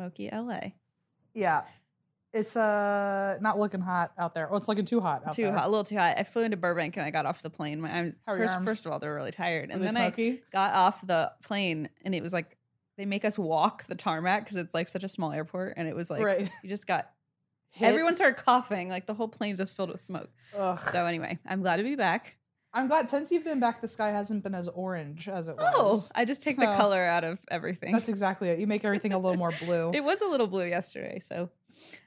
Smoky LA. Yeah. It's uh not looking hot out there. Oh, it's looking too hot out Too there. hot, a little too hot. I flew into Burbank and I got off the plane. My, was, How are your first, arms? first of all, they're really tired, Are and they then smoky? I got off the plane and it was like they make us walk the tarmac because it's like such a small airport, and it was like right. you just got Hit. everyone started coughing, like the whole plane just filled with smoke. Ugh. So anyway, I'm glad to be back. I'm glad since you've been back, the sky hasn't been as orange as it Oh, was. I just take the color out of everything. That's exactly it. You make everything a little more blue. It was a little blue yesterday. So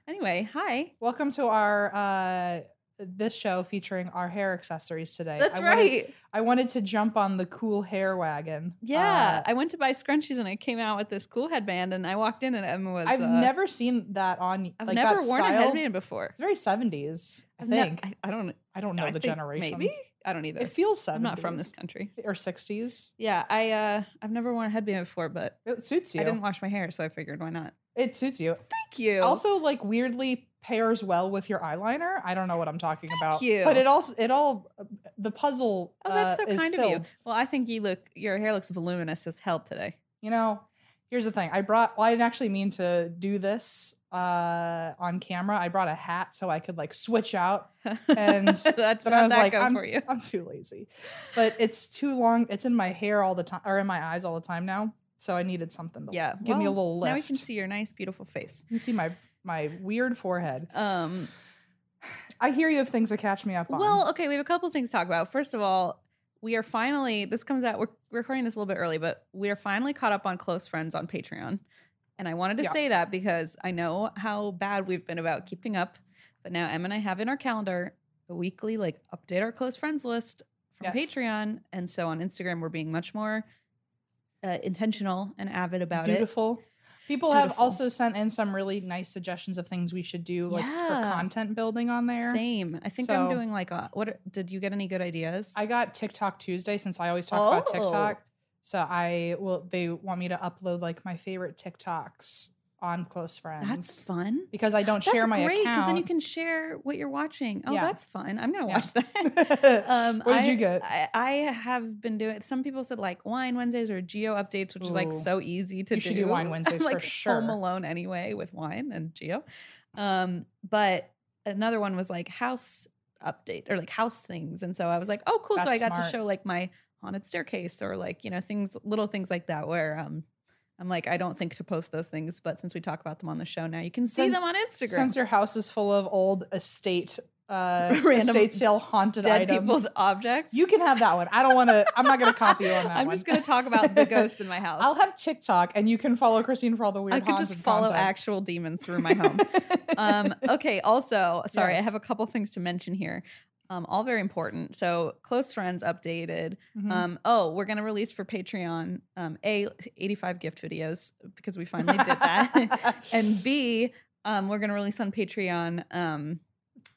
anyway, hi. Welcome to our uh this show featuring our hair accessories today. That's I wanted- right. I wanted to jump on the cool hair wagon. Yeah, Uh, I went to buy scrunchies and I came out with this cool headband and I walked in and Emma was. I've uh, never seen that on. I've like, never worn a style. headband before. It's very 70s. I I've think. I, I don't. I don't know I the think generations. Maybe I don't either. It feels 70s. I'm not from this country. or 60s. Yeah, I uh, I've never worn a headband before, but It suits you. I didn't wash my hair, so I figured why not. It suits you. Thank you. Also, like weirdly pairs well with your eyeliner. I don't know what I'm talking about. you. But it all it all the puzzle. oh, that's uh, so kind of you. Well, I think you look. Your hair looks voluminous as hell today. You know, here's the thing. I brought. Well, I didn't actually mean to do this uh on camera. I brought a hat so I could like switch out. And that's But not I was that like, I'm, for you. I'm too lazy. But it's too long. It's in my hair all the time, or in my eyes all the time now. So I needed something to Yeah, give me a little lift. Now we can see your nice, beautiful face. You can see my my weird forehead. Um, I hear you have things to catch me up on. Well, okay, we have a couple things to talk about. First of all, we are finally, this comes out, we're recording this a little bit early, but we are finally caught up on Close Friends on Patreon. And I wanted to Yeah. say that because I know how bad we've been about keeping up. But now Em and I have in our calendar a weekly, like, update our close friends list from Yes. Patreon. And so on Instagram, we're being much more uh, intentional and avid about it. Dutiful. People have also sent in some really nice suggestions of things we should do, like for content building on there. Same. I think I'm doing like a, what, did you get any good ideas? I got TikTok Tuesday since I always talk about Oh. TikTok. So I will. They want me to upload like my favorite TikToks on Close Friends. That's fun. because I don't That's share my great account. then you can share what you're watching. Oh, Yeah. that's fun. I'm gonna Yeah. watch that. um, What did I, you get? I, I have been doing. Some people said like wine Wednesdays or Geo updates, which is like so easy to You do. should do wine Wednesdays I'm for like sure. Home alone anyway with wine and Geo. Um, but another one was like house update or like house things, and so I was like, oh, cool. so I got smart. to show like my haunted staircase or like you know things, little things like that where um. I'm like, I don't think to post those things, but since we talk about them on the show now, you can see them on Instagram. Since your house is full of old estate, uh, Random estate sale haunted dead items, people's objects. you can have that one. I don't want to. I'm not going to copy you on that I'm one. just gonna talk about the ghosts in my house. I'll have TikTok, and you can follow Christine for all the weird. I could just follow content. actual demons through my home. um, okay. Also, sorry, I have a couple things to mention here. Um, all very important. So, close friends updated. Mhm. Um, oh, we're gonna release for Patreon um, a 85 gift videos because we finally did that, and B, um, we're gonna release on Patreon um,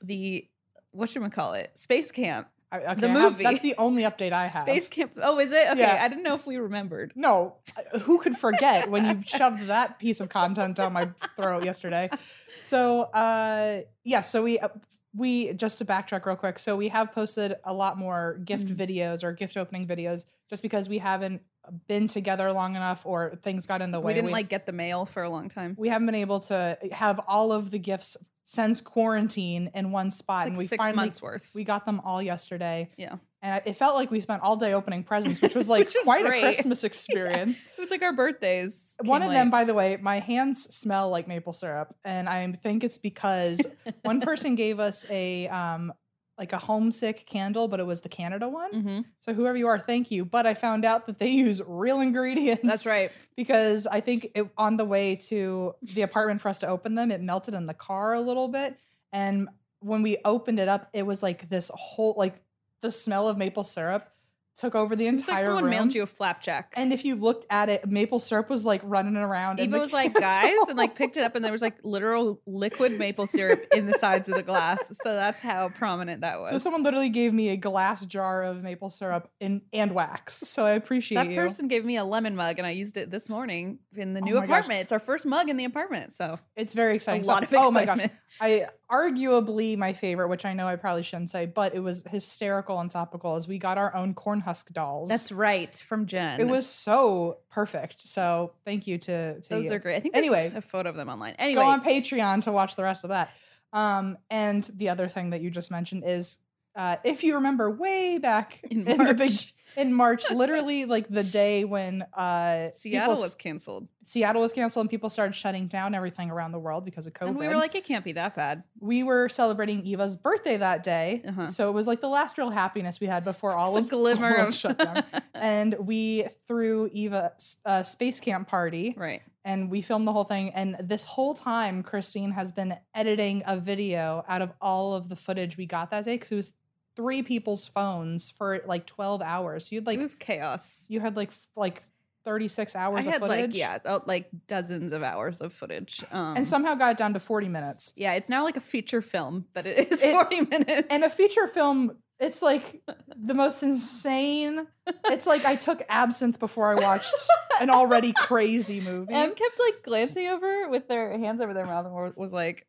the what should we call it? Space Camp. I- okay, the I have- movie. that's the only update I have. Space Camp. Oh, is it? Okay, Yeah. I didn't know if we remembered. No, uh, who could forget when you shoved that piece of content down my throat yesterday? So, uh, yeah, so we uh, we just to backtrack real quick. So we have posted a lot more gift Mhm. videos or gift opening videos just because we haven't been together long enough or things got in the way. we didn't like get the mail for a long time. we haven't been able to have all of the gifts since quarantine in one spot, It's and we six finally months worth. we got them all yesterday. yeah, And it felt like we spent all day opening presents, which was like Which quite great. a Christmas experience. it was like our birthdays. One of them, by the way, my hands smell like maple syrup, and I think it's because one person gave us a um like a homesick candle, but it was the Canada one. Mhm. So whoever you are, thank you. But I found out that they use real ingredients. That's right. Because I think it, on the way to the apartment for us to open them, it melted in the car a little bit, and when we opened it up, it was like this whole like the smell of maple syrup took over the It's entire like someone room. mailed you a flapjack. And if you looked at it, maple syrup was like running around. in Eva was like, guys, and like picked it up, and there was like literal liquid maple syrup in the sides of the glass. So that's how prominent that was. So someone literally gave me a glass jar of maple syrup in and wax. So I appreciate that you. person gave me a lemon mug, and I used it this morning in the Oh new gosh. apartment. It's our first mug in the apartment, so It's very exciting. a lot of So- oh my gosh. excitement. I arguably my favorite, which I know I probably shouldn't say, but it was hysterical and topical as we got our own corn husk dolls. That's right from Jen. it was so perfect. So thank you to, to those you. are great. I think Anyway. a photo of them online. Anyway, Go on Patreon to watch the rest of that. Um, and the other thing that you just mentioned is uh, if you remember way back in the March, big in March, literally like the day when uh Seattle people- was canceled, Seattle was canceled and people started shutting down everything around the world because of COVID. and we were like, it can't be that bad. we were celebrating Eva's birthday that day, Uh-huh. so it was like the last real happiness we had before all of glimmer the world of shut down. And we threw Eva a space camp party, right. and we filmed the whole thing. And this whole time, Christine has been editing a video out of all of the footage we got that day because it was three people's phones for like twelve hours. You'd like it was chaos. you had like f- like 36 I hours of had footage like yeah, uh, like dozens of hours of footage. Um, and somehow got it down to 40 minutes yeah, it's now like a feature film, but it is It- forty minutes. and a feature film it's like the most insane it's like i took absinthe before i watched an already crazy movie Em kept like glancing over with their hands over their mouth and was like,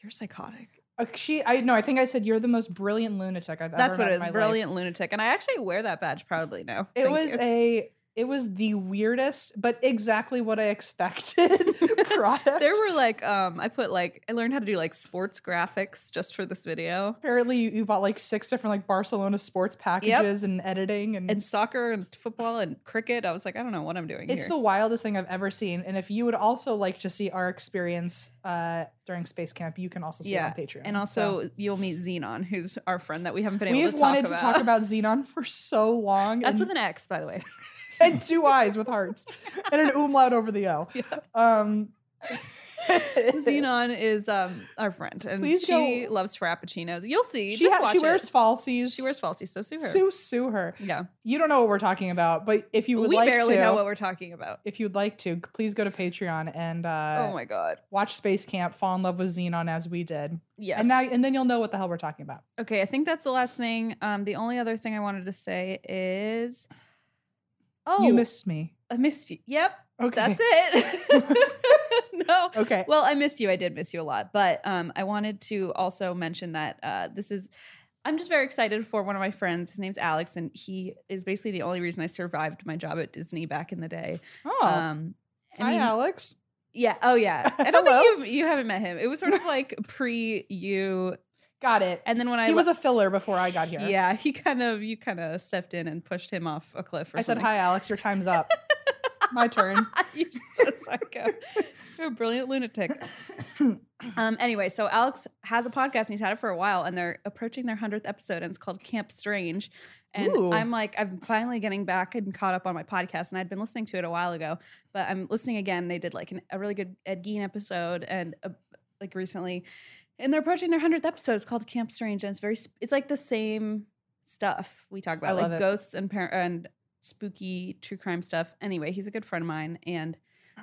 "You're psychotic." Uh, she i no i think i said you're the most brilliant lunatic i've That's ever what met it is, brilliant lunatic, and I actually wear that badge proudly now. it Thank was you. a it was the weirdest but exactly what i expected product There were like, um, I put like, I learned how to do like sports graphics just for this video, apparently you, you bought like six different like barcelona sports packages and editing and and soccer and football and cricket. I was like, I don't know what I'm doing It's here. the wildest thing I've ever seen. And if you would also like to see our experience uh, during Space Camp, you can also see yeah, it on Patreon. and also you'll meet Xenon, who's our friend that we haven't been able to talk wanted about. to talk about Xenon for so long. That's and, with an X, by the way. and two eyes with hearts and an umlaut over the O. Yeah. Um, Xenon is um our friend, and Please she go- loves frappuccinos. You'll see. She, Just ha- watch she it. wears falsies. She wears falsies, so sue her. Sue, sue her. yeah, You don't know what we're talking about, but if you would like to. we like barely to, know what we're talking about. if you'd like to, please go to Patreon and uh, oh my god. watch Space Camp, fall in love with Xenon as we did, Yes. and now and then you'll know what the hell we're talking about. okay, I think that's the last thing. Um, the only other thing I wanted to say is, oh, You missed me. I missed you. Yep, Okay, that's it. no. Okay. Well, I missed you. I did miss you a lot, but um, I wanted to also mention that uh, this is. I'm just very excited for one of my friends. His name's Alex, and he is basically the only reason I survived my job at Disney back in the day. Oh, Um, hi, mean, Alex. yeah. Oh, yeah. I don't Hello. think you you haven't met him. It was sort of like pre you, Got it. and then when I he was a filler before I got here. yeah, he kind of you kind of stepped in and pushed him off a cliff. Or I said, "Hi, Alex. Your time's up. My turn." You're so psycho. You're a brilliant lunatic. Um, anyway, so Alex has a podcast and he's had it for a while, and they're approaching their hundredth episode, and it's called Camp Strange. And Ooh. I'm like, I'm finally getting back and caught up on my podcast, and I'd been listening to it a while ago, but I'm listening again. They did like an, a really good Ed Gein episode, and uh like recently, and they're approaching their hundredth episode. It's called Camp Strange, and it's very, sp- it's like the same stuff we talk about, like it. ghosts and par- and spooky true crime stuff. Anyway, he's a good friend of mine, and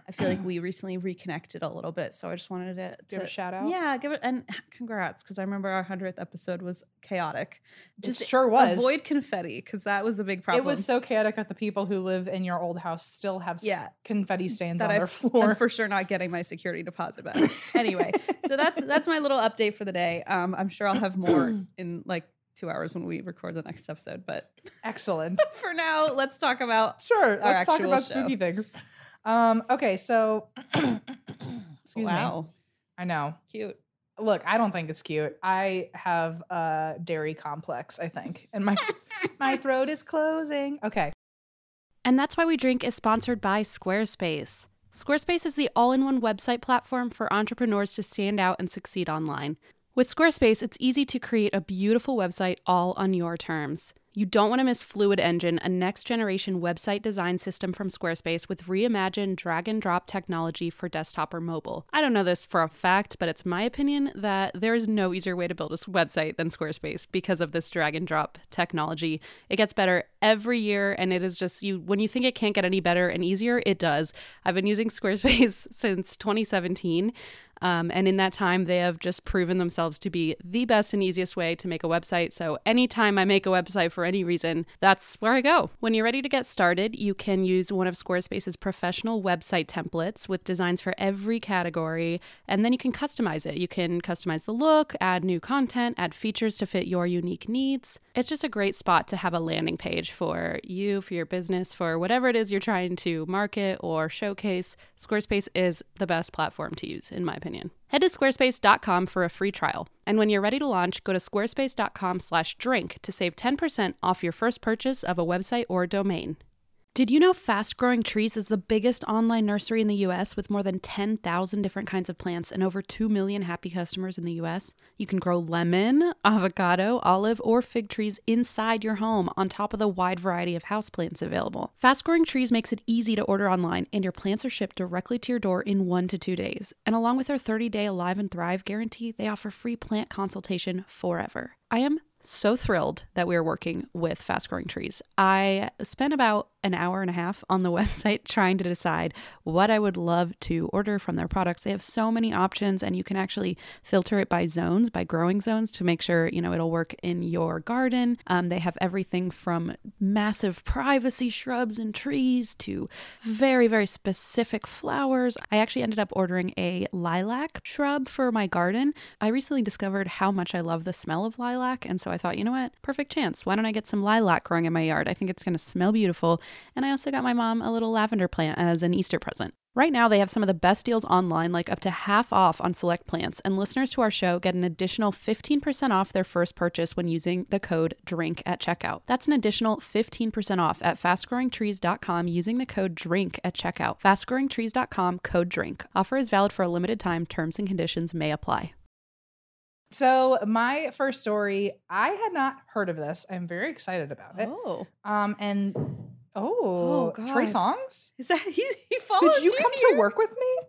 I feel like we recently reconnected a little bit. So I just wanted to Give to- a shout out. Yeah, give it and congrats because I remember our hundredth episode was chaotic. Just sure was. avoid confetti because that was a big problem. It was so chaotic that the people who live in your old house still have Yeah. confetti stains on I their floor. I'm for sure not getting my security deposit back. anyway, so that's that's my little update for the day. Um, I'm sure I'll have more in like two hours when we record the next episode. But Excellent. for now, let's talk about Sure. Our Let's talk about show. spooky things. Um, okay, so excuse me. wow, I know. cute. Look, I don't think it's cute. I have a dairy complex, I think. And my my throat is closing. Okay. And that's why we drink is sponsored by Squarespace. Squarespace is the all in one website platform for entrepreneurs to stand out and succeed online. With Squarespace, it's easy to create a beautiful website all on your terms. You don't want to miss Fluid Engine, a next generation website design system from Squarespace with reimagined drag and drop technology for desktop or mobile. I don't know this for a fact, but it's my opinion that there is no easier way to build a website than Squarespace because of this drag and drop technology. It gets better every year, and it is just you when you think it can't get any better and easier, it does. I've been using Squarespace since 2017. Um, and in that time, they have just proven themselves to be the best and easiest way to make a website. So, anytime I make a website for any reason, that's where I go. When you're ready to get started, you can use one of Squarespace's professional website templates with designs for every category, and then you can customize it. You can customize the look, add new content, add features to fit your unique needs. It's just a great spot to have a landing page for you, for your business, for whatever it is you're trying to market or showcase. Squarespace is the best platform to use, in my opinion. Head to squarespace.com for a free trial. And when you're ready to launch, go to squarespace.com/drink to save 10% off your first purchase of a website or domain. Did you know Fast Growing Trees is the biggest online nursery in the US with more than 10,000 different kinds of plants and over 2 million happy customers in the US? You can grow lemon, avocado, olive, or fig trees inside your home on top of the wide variety of houseplants available. Fast Growing Trees makes it easy to order online, and your plants are shipped directly to your door in one to two days. And along with their 30 day Alive and Thrive guarantee, they offer free plant consultation forever. I am so thrilled that we are working with Fast Growing Trees. I spent about an hour and a half on the website trying to decide what I would love to order from their products. They have so many options and you can actually filter it by zones, by growing zones to make sure, you know, it'll work in your garden. Um, they have everything from massive privacy shrubs and trees to very, very specific flowers. I actually ended up ordering a lilac shrub for my garden. I recently discovered how much I love the smell of lilac. And so I thought, you know what? Perfect chance. Why don't I get some lilac growing in my yard? I think it's going to smell beautiful. And I also got my mom a little lavender plant as an Easter present. Right now, they have some of the best deals online, like up to half off on select plants, and listeners to our show get an additional 15% off their first purchase when using the code DRINK at checkout. That's an additional 15% off at fastgrowingtrees.com using the code DRINK at checkout. Fastgrowingtrees.com code DRINK. Offer is valid for a limited time. Terms and conditions may apply. So my first story, I had not heard of this. I'm very excited about it. Oh, Um, and oh, Oh, Trey. Songs. is that he? He followed Did you come to work with me?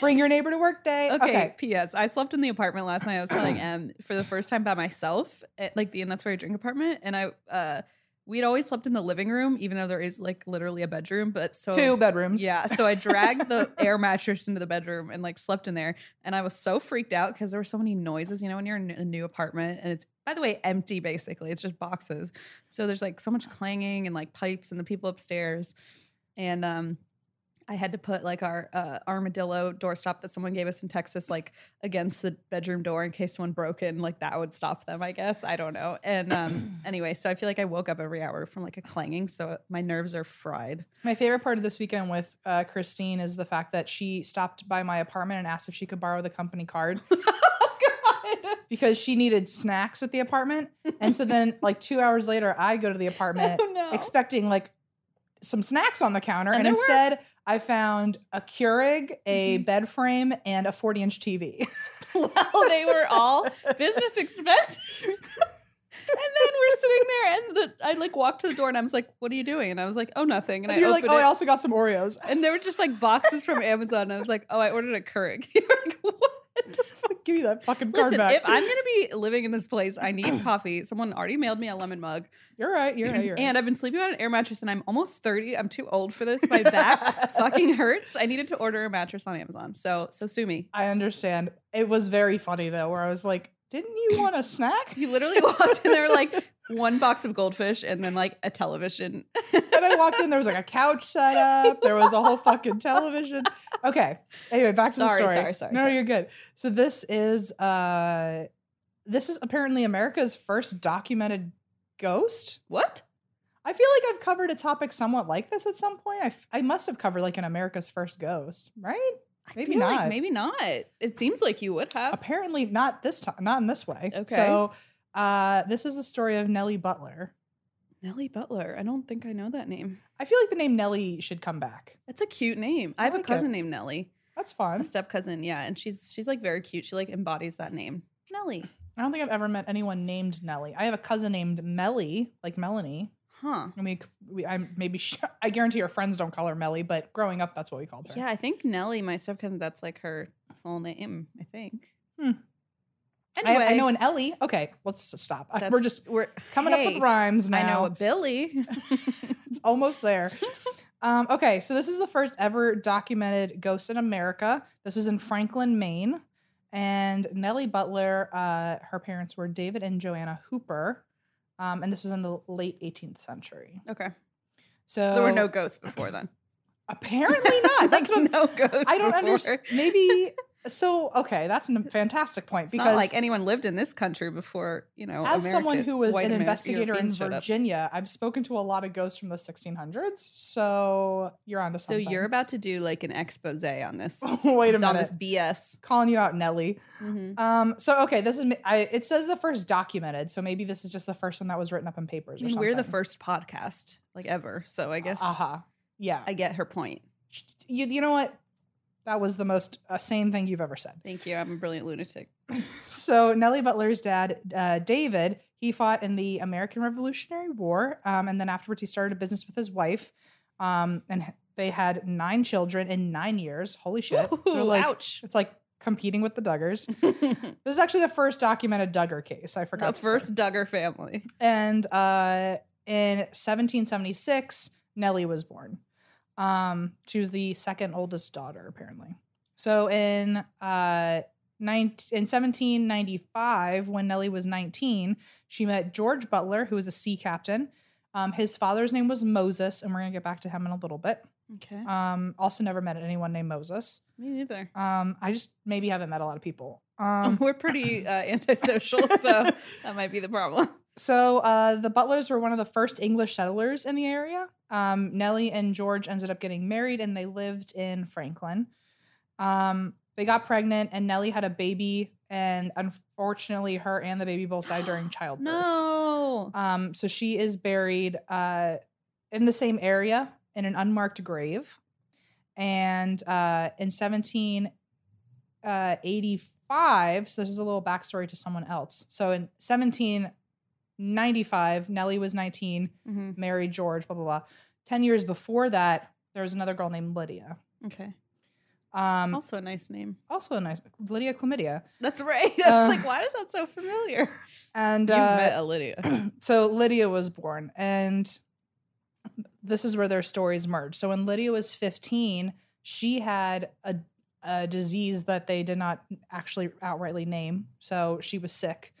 Bring your neighbor to work day. Okay, P.S. I slept in the apartment last night. I was telling Em for the first time by myself, at, like the and that's where I drink apartment, and I uh we'd always slept in the living room, even though there is like literally a bedroom. But so Two bedrooms. Yeah, so I dragged the air mattress into the bedroom and like slept in there, and I was so freaked out because there were so many noises. You know, when you're in a new apartment and it's by the way empty, basically, it's just boxes. So there's like so much clanging and like pipes and the people upstairs, and um. I had to put like our uh, armadillo doorstop that someone gave us in Texas, like against the bedroom door in case someone broke in, like that would stop them, I guess. I don't know. And um, anyway, so I feel like I woke up every hour from like a clanging, so my nerves are fried. My favorite part of this weekend with uh, Christine is the fact that she stopped by my apartment and asked if she could borrow the company card oh because she needed snacks at the apartment. And so then, like two hours later, I go to the apartment Oh, no. expecting like some snacks on the counter, And and, there were. instead I found a Keurig, a Mhm. bed frame, and a 40 inch TV. well, they were all business expenses. and then we're sitting there, and the, I like walked to the door, and I was like, "What are you doing?" And I was like, "Oh, nothing." And I And you're like, oh, it, I also got some Oreos. and there were just like boxes from Amazon. And I was like, "Oh, I ordered a Keurig." You were like, what? Give me that fucking card Listen, back. if I'm gonna be living in this place, I need coffee. Someone already mailed me a lemon mug, you're right, you're right, you're right. and I've been sleeping on an air mattress, and I'm almost thirty. I'm too old for this. My back fucking hurts. I needed to order a mattress on Amazon. So, so sue me. I understand. It was very funny though, where I was like, "Didn't you want a snack?" You literally walked in there like one box of goldfish and then like a television. and I walked in, there was like a couch set up. There was a whole fucking television. Okay. Anyway, back to Sorry, the story. sorry, sorry, No, sorry. you're good. So this is uh this is apparently America's first documented ghost. what? I feel like I've covered a topic somewhat like this at some point. I, f- I must have covered like an America's first ghost, right? Maybe feel like not. maybe not. It seems like you would have. Apparently not this time, not in this way. Okay. So uh this is the story of Nellie Butler. Nellie Butler. I don't think I know that name. I feel like the name Nellie should come back. It's a cute name. I I have like a it. cousin named Nellie. That's A fun. step cousin, yeah, and she's she's like very cute. She like embodies that name, Nellie. I don't think I've ever met anyone named Nellie. I have a cousin named Melly, like Melanie. Huh? I mean, we, I maybe sh- I guarantee your friends don't call her Melly, but growing up, that's what we called her. Yeah, I think Nellie, my step cousin, that's like her full name. I think. Hmm. I, Anyway, I know an Ellie. Okay, let's stop. We're just we're coming up with rhymes now. I know a Billy. it's almost there. Um, okay, so this is the first ever documented ghost in America. This was in Franklin, Maine. And Nellie Butler, uh, her parents were David and Joanna Hooper. Um, and this was in the late 18th century. okay, So, so there were no ghosts before then. Apparently not. That's Like, what no ghosts. I don't understand. Maybe so. Okay, that's a fantastic point It's because not like anyone lived in this country before, you know. as someone who was an investigator in Europeans showed up. Virginia, I've spoken to a lot of ghosts from the 1600s. So you're onto So something. So, you're about to do like an expose on this. Wait a minute, on this BS. calling you out, Nelly. Mhm. Um. So okay, this is I, it says the first documented. So maybe this is just the first one that was written up in papers. I or mean, we're the first podcast like ever, so I guess Uh huh. Yeah. I get her point. you you know what? That was the most uh, sane thing you've ever said. Thank you. I'm a brilliant lunatic. So Nellie Butler's dad, uh, David, he fought in the American Revolutionary War, um, and then afterwards he started a business with his wife, um, and they had nine children in nine years. Holy shit! Ooh, like- ouch. It's like competing with the Duggars. This is actually the first documented Duggar case. I forgot. say. first Duggar family. and uh, in 1776, Nellie was born. Um, she was the second oldest daughter, apparently. So in uh, 19, in 1795, when Nellie was 19, she met George Butler, who was a sea captain. Um, his father's name was Moses, and we're gonna get back to him in a little bit. Okay. Um, also never met anyone named Moses. Me neither. Um, I just maybe haven't met a lot of people. Um, We're pretty uh, antisocial, so that might be the problem. So uh, the Butlers were one of the first English settlers in the area. Um, Nellie and George ended up getting married, and they lived in Franklin. Um, they got pregnant, and Nellie had a baby, and unfortunately, her and the baby both died during childbirth. No. Um, so she is buried uh, in the same area in an unmarked grave. And uh, in 1785, so this is a little backstory to someone else. So in 1795, Nellie was 19, Mhm. married George, blah, blah, blah. 10 years before that, there was another girl named Lydia. Okay. Um, Also a nice name. also a nice Lydia Chlamydia. That's right. I was Uh, like, why does that so familiar? And You've uh, met a Lydia. so Lydia was born, and this is where their stories merge. So when Lydia was 15, she had a, a disease that they did not actually outrightly name. So she was sick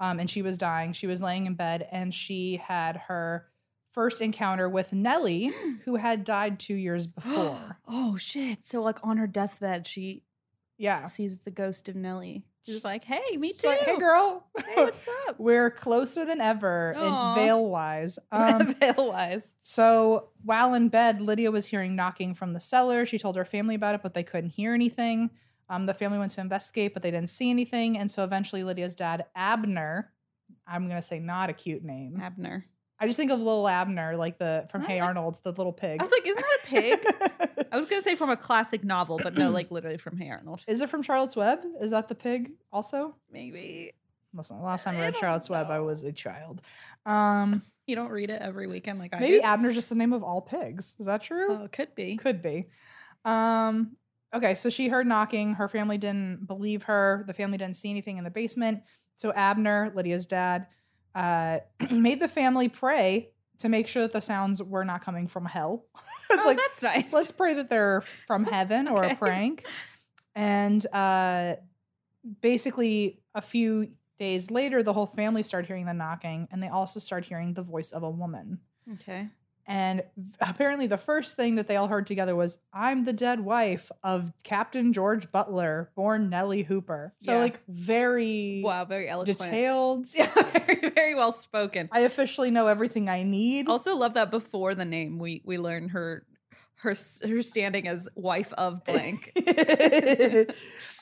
um, and she was dying. She was laying in bed, and she had her first encounter with Nellie, who had died two years before. oh shit! So like on her deathbed, she yeah. sees the ghost of Nellie. She's like, "Hey, me too. like, hey, girl. Hey, what's up?" We're closer than ever in veil wise. Um, Veil wise. So while in bed, Lydia was hearing knocking from the cellar. She told her family about it, but they couldn't hear anything. Um, the family went to investigate, but they didn't see anything. And so eventually, Lydia's dad, Abner, I'm gonna say not a cute name. Abner. I just think of little Abner, like the from Hey. Arnold's, the little pig. I was like, "Isn't that a pig?" I was gonna say from a classic novel, but no, like literally from Hey Arnold. Is it from Charlotte's Web? Is that the pig also? Maybe Listen, last time I I read don't Charlotte's Web, I know. was a child. Um, you don't read it every weekend like I maybe do. Abner's just the name of all pigs. Is that true? oh, it could be. Could be. Um, okay, so she heard knocking. Her family didn't believe her. The family didn't see anything in the basement. So Abner, Lydia's dad, uh, made the family pray to make sure that the sounds were not coming from hell. it's oh, like that's nice. let's pray that they're from heaven or a prank. And uh, basically, a few days later, the whole family started hearing the knocking, and they also started hearing the voice of a woman. okay. And apparently, the first thing that they all heard together was, I'm the dead wife of Captain George Butler, born Nellie Hooper. So, Yeah. like, very Wow, very eloquent. detailed. Yeah, very, very well spoken. I officially know everything I need. Also, love that before the name, we we learn her her her standing as wife of blank.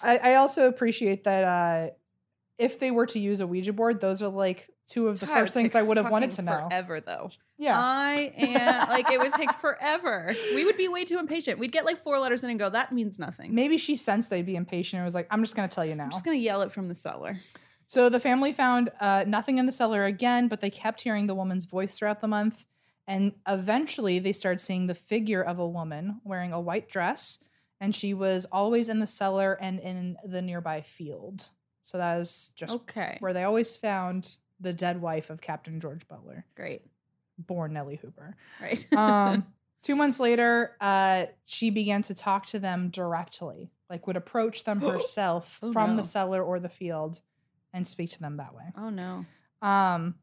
I, I also appreciate that uh, if they were to use a Ouija board, those are like two of the God, first things I would have wanted to know. Forever though. Yeah. I am like it would take forever. We would be way too impatient. We'd get like four letters in and go, that means nothing. Maybe she sensed they'd be impatient and was like, I'm just going to tell you now. I'm just gonna yell it from the cellar. So the family found uh, nothing in the cellar again, but they kept hearing the woman's voice throughout the month. And eventually they started seeing the figure of a woman wearing a white dress. And she was always in the cellar and in the nearby field. So that is just Okay. where they always found the dead wife of Captain George Butler, Great. born Nellie Hooper. Right. Um, two months later, uh, she began to talk to them directly, like would approach them herself Oh, from the cellar or the field and speak to them that way. oh no. Um,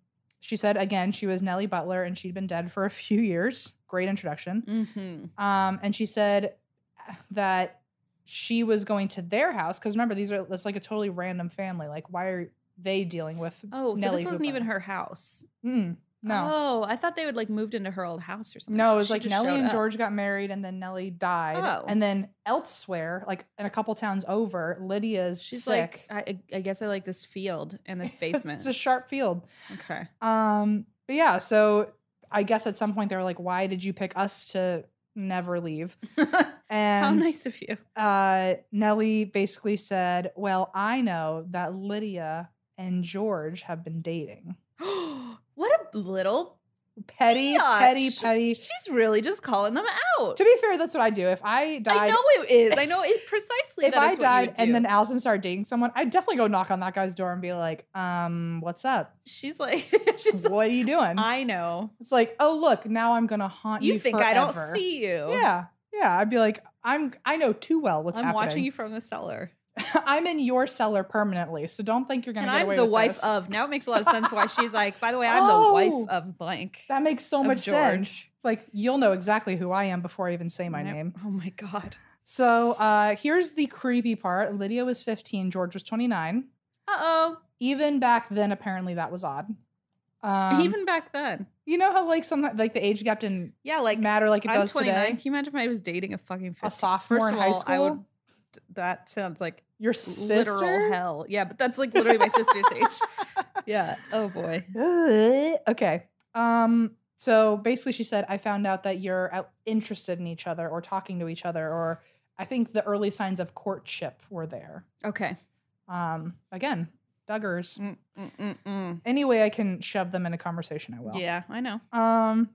she said again, she was Nellie Butler and she'd been dead for a few years. Great introduction. Mm-hmm. Um, and she said that she was going to their house because remember these are it's like a totally random family. Like, why are they dealing with? Oh, so Nellie this wasn't Hooper? even her house. Mm, no, Oh, I thought they would like moved into her old house or something. no, it was She like just Nellie showed and up. George got married, and then Nellie died, Oh. and then elsewhere, like in a couple towns over, Lydia's She's sick. like, I, I guess I like this field and this basement. it's a sharp field. okay. Um, but yeah, so I guess at some point they were like, "Why did you pick us to never leave?" And How nice of you. uh, Nellie basically said, "Well, I know that Lydia and George have been dating. what a little Petty, Biatch. petty, petty." She's really just calling them out. To be fair, that's what I do. If I died, I know it is. I know it precisely. if I it's what you died and then Allison started dating someone, I'd definitely go knock on that guy's door and be like, "Um, what's up? she's like, she's like, what are you doing?" I know. it's like, "Oh, look, now I'm gonna haunt you." You think I don't see you? Yeah, yeah. I'd be like, "I'm, I know too well what's up. I'm happening. watching you from the cellar, I'm in your cellar permanently, so don't think you're gonna and get I'm the wife this. of. Now it makes a lot of sense why she's like. By the way, I'm Oh. the wife of blank. That makes so much George. sense. It's like you'll know exactly who I am before I even say my name. Oh my god. So uh here's the creepy part. Lydia was 15, George was 29. Uh oh. Even back then, apparently that was odd. Um, Even back then. you know how like some like the age gap didn't Yeah, like matter like it I'm does 29. today. Can you imagine if I was dating a fucking 15? sophomore First in of high school? I would. That sounds like Your literal sister. hell. Yeah, but that's like literally my sister's age. Yeah. Oh boy. okay. Um. So basically, she said, "I found out that you're interested in each other, or talking to each other, or I think the early signs of courtship were there." Okay. Um. Again, Duggars. Mm, mm, mm, mm. Any way I can shove them in a conversation, I will. Yeah, I know. Um.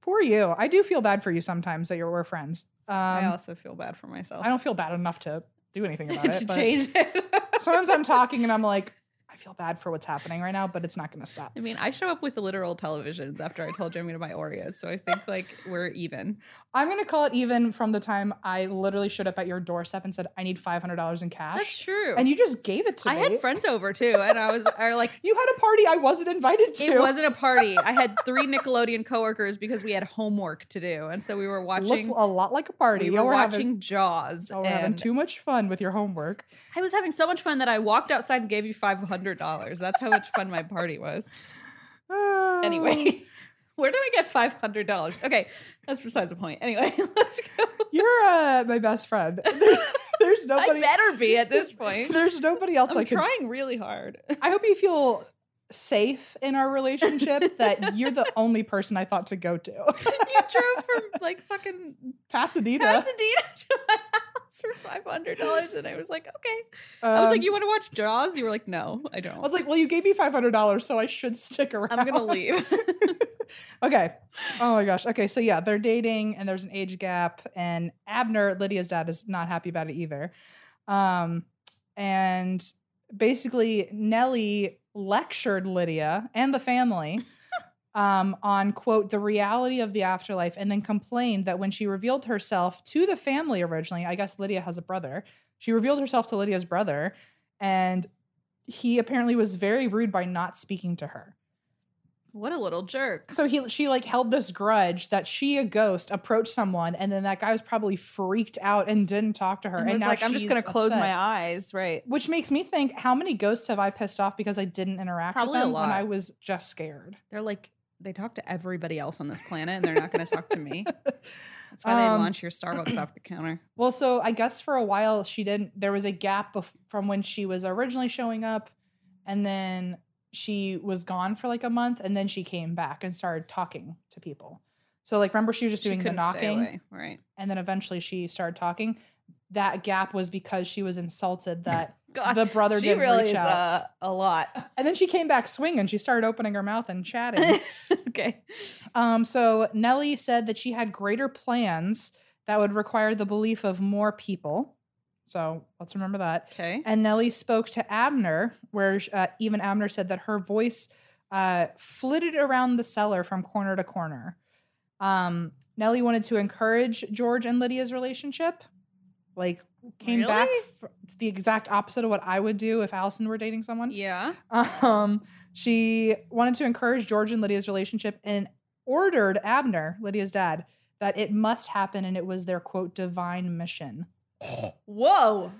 Poor you. I do feel bad for you sometimes that you're we're friends. Um. I also feel bad for myself. I don't feel bad enough to do anything about it. change it. sometimes I'm talking and I'm like, I feel bad for what's happening right now, but it's not going to stop. I mean, I show up with literal televisions after I told you I'm going to buy Oreos, so I think like we're even. I'm gonna call it even from the time I literally showed up at your doorstep and said I need five hundred dollars in cash, That's true. and you just gave it to I me. I had friends over too, and I was are like, You had a party I wasn't invited to. it wasn't a party. I had three Nickelodeon coworkers because we had homework to do, and so we were watching. Looked a lot like a party. We were were watching having, Jaws, y'all were having too much fun with your homework. I was having so much fun that I walked outside and gave you five hundred dollars. That's how much fun my party was. Anyway, where did I get five hundred dollars? Okay, that's besides the point. Anyway, let's go. you're uh, my best friend. There- there's nobody. I better be at this point. There's nobody else I'm I can. trying really hard. I hope you feel safe in our relationship. that you're the only person I thought to go to. you drove from like fucking Pasadena. Pasadena to my house for five hundred dollars, and I was like, okay. I was Um, like, you want to watch Jaws? You were like, no, I don't. I was like, well, you gave me five hundred dollars, so I should stick around. I'm gonna leave. Okay. Oh my gosh. Okay. So yeah, they're dating and there's an age gap, and Abner, Lydia's dad, is not happy about it either. Um, and basically, Nellie lectured Lydia and the family um, on quote the reality of the afterlife, and then complained that when she revealed herself to the family originally, I guess Lydia has a brother. She revealed herself to Lydia's brother, and he apparently was very rude by not speaking to her. What a little jerk. So he she like held this grudge that she a ghost approached someone and then that guy was probably freaked out and didn't talk to her And and, now like, I'm just gonna close upset. my eyes, right? Which makes me think how many ghosts have I pissed off because I didn't interact Probably with them when lot. I was just scared. They're like they talk to everybody else on this planet, and they're not going to talk to me. That's why they Um, launch your Starbucks off the counter. Well, so I guess for a while she didn't. There was a gap bef- from when she was originally showing up, and then she was gone for like a month, and then she came back and started talking to people. So like, remember she was just She doing the knocking, away, right? and then eventually she started talking. That gap was because she was insulted that God, the brother she didn't really reach is out. uh, a lot. and then she came back swinging. She started opening her mouth and chatting. okay. Um, so Nellie said that she had greater plans that would require the belief of more people. So let's remember that. Okay. And Nellie spoke to Abner, where uh, even Abner said that her voice uh, flitted around the cellar from corner to corner. Um, Nellie wanted to encourage George and Lydia's relationship. Like, came back. Really? f- it's the exact opposite of what I would do if Allison were dating someone. Yeah. Um, she wanted to encourage George and Lydia's relationship and ordered Abner, Lydia's dad, that it must happen and it was their quote divine mission. Whoa.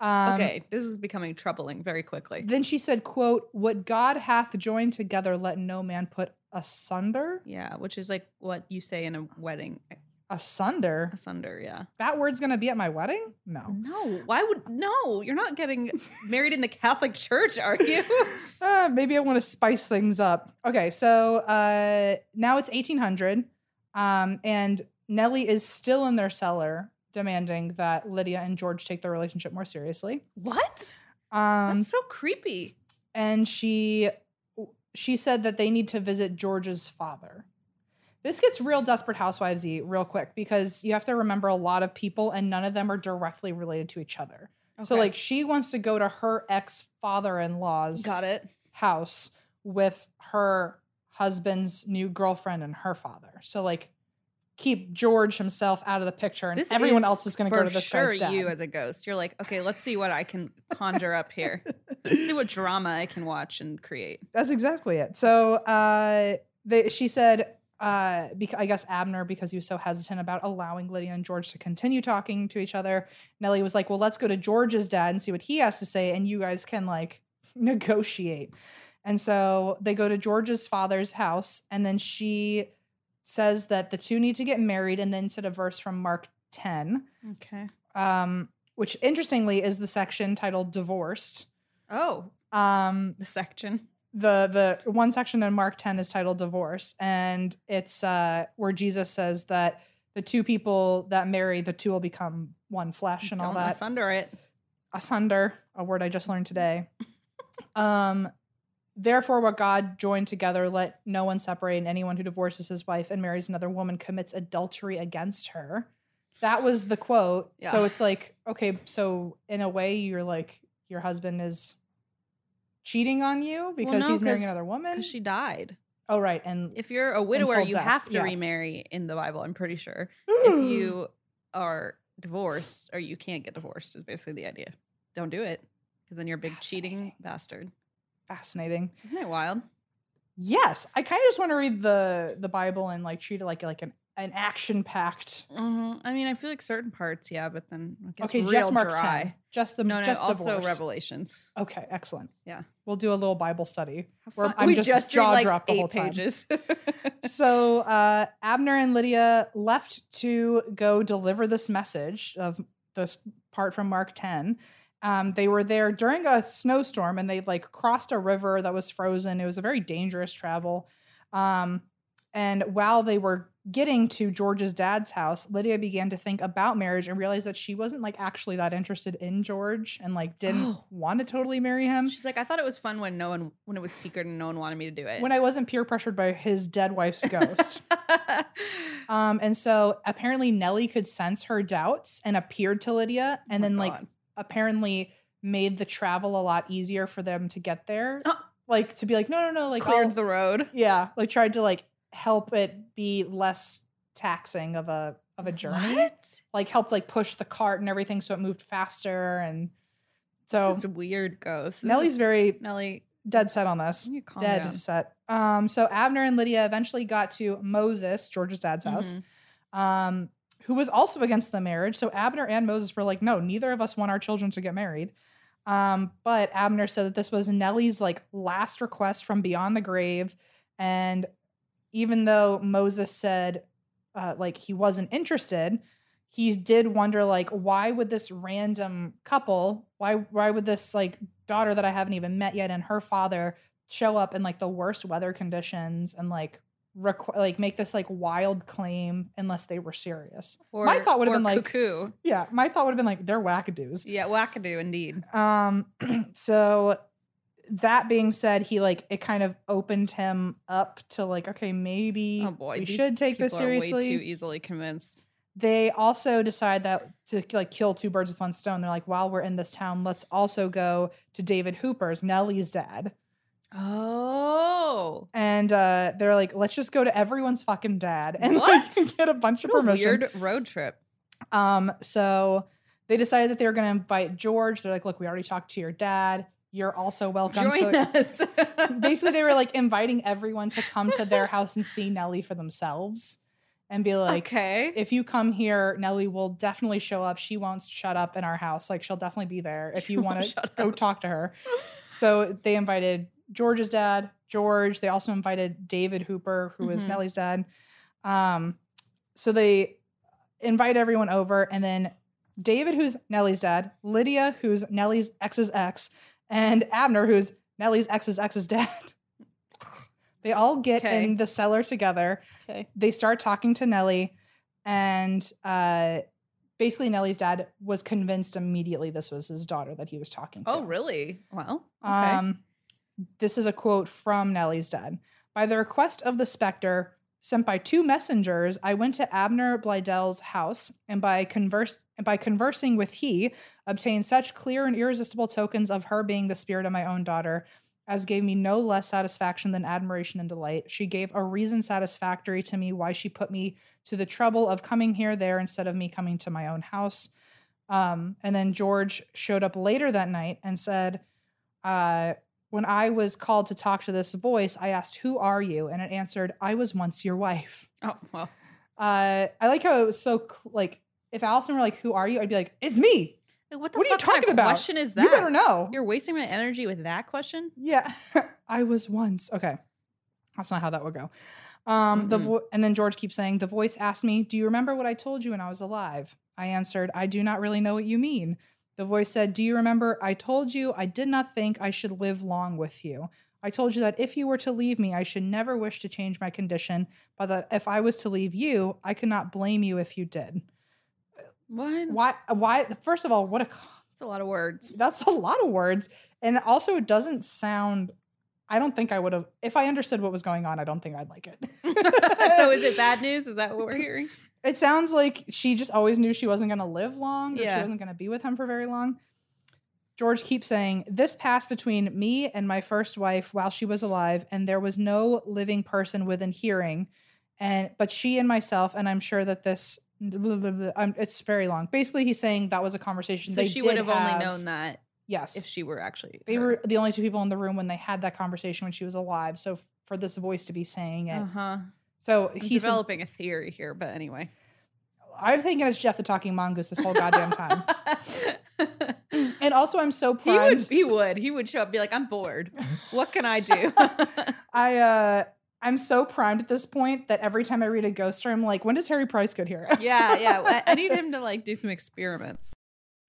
Um, okay, this is becoming troubling very quickly. Then she said, quote, what God hath joined together, let no man put asunder. Yeah, which is like what you say in a wedding. Asunder? Asunder, yeah. That word's gonna be at my wedding? No. No, why would no? You're not getting married in the Catholic Church, are you? Uh, maybe I want to spice things up. Okay, so uh, now it's 1800, um, and Nellie is still in their cellar demanding that Lydia and George take their relationship more seriously. what? Um, That's so creepy. and she she said that they need to visit George's father. This gets real desperate housewivesy real quick because you have to remember a lot of people and none of them are directly related to each other. So like she wants to go to her ex father-in-law's Got it. house with her husband's new girlfriend and her father. So like keep George himself out of the picture and This everyone else is going to go to this sure guy's dad. you as a ghost. You're like, okay, let's see what I can conjure up here. Let's see what drama I can watch and create. That's exactly it. So uh they, she said uh because I guess Abner because he was so hesitant about allowing Lydia and George to continue talking to each other. Nellie was like, "Well, let's go to George's dad and see what he has to say and you guys can like negotiate." And so they go to George's father's house and then she says that the two need to get married and then said a verse from Mark 10 Okay. um which interestingly is the section titled divorced. Oh, Um the section. The the one section in Mark 10 is titled divorce and it's uh where Jesus says that the two people that marry the two will become one flesh and all Don't that. asunder it. asunder a word I just learned today. Um therefore what God joined together let no one separate and anyone who divorces his wife and marries another woman commits adultery against her. That was the quote. So it's like okay so in a way you're like your husband is cheating on you because no, he's marrying another woman Because she died. oh right and If you're a widower, you death, have to yeah. remarry in the Bible, I'm pretty sure. if you are divorced or you can't get divorced is basically the idea. Don't do it. Because then you're a big cheating bastard. fascinating Isn't it wild? yes i kind of just want to read the the bible and like treat it like like an an action packed Mhm. I mean, I feel like certain parts, yeah, but then okay just mark dry. 10 just the No, no, just also divorce. Revelations. okay excellent Yeah. we'll do a little bible study Where I'm we just just jaw like dropped the whole time. pages. so uh, Abner and Lydia left to go deliver this message of this part from Mark 10. Um, they were there during a snowstorm and they like crossed a river that was frozen. It was a very dangerous travel. Um, And while they were getting to George's dad's house, Lydia began to think about marriage and realized that she wasn't like actually that interested in George and like didn't Oh. want to totally marry him. She's like, I thought it was fun when no one when it was secret and no one wanted me to do it. When I wasn't peer pressured by his dead wife's ghost. Um, and so apparently Nellie could sense her doubts and appeared to Lydia, and Oh then like apparently made the travel a lot easier for them to get there. Oh. Like to be like, no, no, no, like cleared I'll- the road. yeah, like tried to like help it be less taxing of a of a journey. What? Like helped like push the cart and everything so it moved faster and so this a weird ghost. Nellie's very Nellie. dead set on this. Dead down. set. Um, so Abner and Lydia eventually got to Moses, George's dad's house, Mhm. um, who was also against the marriage. So Abner and Moses were like, no, neither of us want our children to get married. Um, but Abner said that this was Nellie's like last request from beyond the grave. And even though Moses said uh, like he wasn't interested, he did wonder like why would this random couple, why why would this like daughter that I haven't even met yet and her father show up in like the worst weather conditions and like requ- like make this like wild claim unless they were serious. Or, My thought would've or been like- cuckoo. Yeah, my thought would have been like they're wackadoos. Yeah, wackadoo indeed. Um, so that being said, he like it kind of opened him up to like, okay, maybe Oh boy, we should take this people are way seriously. too easily convinced. they also decide that to like kill two birds with one stone. They're like, while we're in this town, let's also go to David Hooper's, Nellie's dad. Oh, And uh, they're like, let's just go to everyone's fucking dad and What? like, get a bunch of what a permission. weird road trip. Um, so they decided that they were going to invite George. They're like, look, we already talked to your dad. You're also welcome Join to. us. Basically, they were like inviting everyone to come to their house and see Nellie for themselves, and be like, okay. if you come here, Nellie will definitely show up. She won't shut up in our house. Like she'll definitely be there if you want to go up. talk to her. So they invited George's dad, George. They also invited David Hooper, who is Mhm. Nellie's dad. Um, so they invite everyone over, and then David, who's Nellie's dad, Lydia, who's Nellie's ex's ex, and Abner, who's Nellie's ex's ex's dad. They all get Okay. in the cellar together Okay. they start talking to Nellie, and uh, basically Nellie's dad was convinced immediately this was his daughter that he was talking to. Oh, really? Well, okay. Um, this is a quote from Nellie's dad. By the request of the specter, sent by two messengers, I went to Abner Blaisdell's house, and by converse and by conversing with he, obtained such clear and irresistible tokens of her being the spirit of my own daughter, as gave me no less satisfaction than admiration and delight. She gave a reason satisfactory to me why she put me to the trouble of coming here there instead of me coming to my own house. Um, and then George showed up later that night and said, uh, when I was called to talk to this voice, I asked, Who are you? And it answered, I was once your wife. oh, well. Uh, I like how it was so, cl- like, if Allison were like, Who are you? I'd be like, It's me. What the What are you fuck kind talking of about? question is that? You better know. You're wasting my energy with that question? Yeah, I was once. Okay. That's not how that would go. Um, the Mm-mm. vo- and then George keeps saying, The voice asked me, Do you remember what I told you when I was alive? I answered, I do not really know what you mean. The voice said, Do you remember I told you I did not think I should live long with you? I told you that if you were to leave me, I should never wish to change my condition, but that if I was to leave you, I could not blame you if you did. What? Why? Why? First of all, what a That's a lot of words. that's a lot of words and also it doesn't sound i don't think i would have if i understood what was going on i don't think i'd like it so is it bad news? Is that what we're hearing? it sounds like she just always knew she wasn't going to live long or she wasn't going to be with him for very long george keeps saying this passed between me and my first wife while she was alive and there was no living person within hearing and but she and myself and i'm sure that this blah, blah, blah, um, it's very long basically he's saying that was a conversation So they she would have only known that yes if she were actually. they were the only two people in the room when they had that conversation when she was alive. So f- for this voice to be saying it, Uh huh. so I'm he's developing a theory here, but anyway. I'm thinking it's Jeff the talking mongoose this whole goddamn time. and also, I'm so he would. He would. He would show up, and be like, "I'm bored. What can I do?" I uh, I'm so primed at this point that every time I read a ghost story, I'm like, when does Harry Price get here? yeah, yeah. I- I need him to like do some experiments.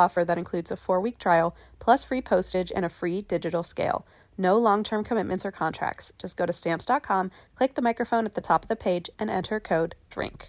offer that includes a four week trial, plus free postage and a free digital scale. No long term commitments or contracts. Just go to stamps.com, click the microphone at the top of the page, and enter code DRINK.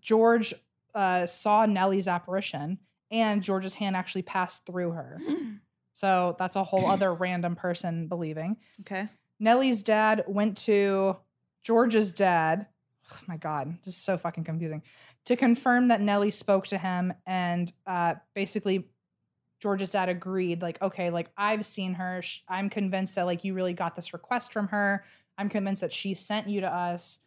George uh, saw Nellie's apparition and George's hand actually passed through her. So that's a whole other random person believing. Okay. Nellie's dad went to George's dad. Oh my God, this is so fucking confusing. To confirm that Nellie spoke to him and uh, basically George's dad agreed, like, okay, like I've seen her. I'm convinced that like you really got this request from her. I'm convinced that she sent you to us.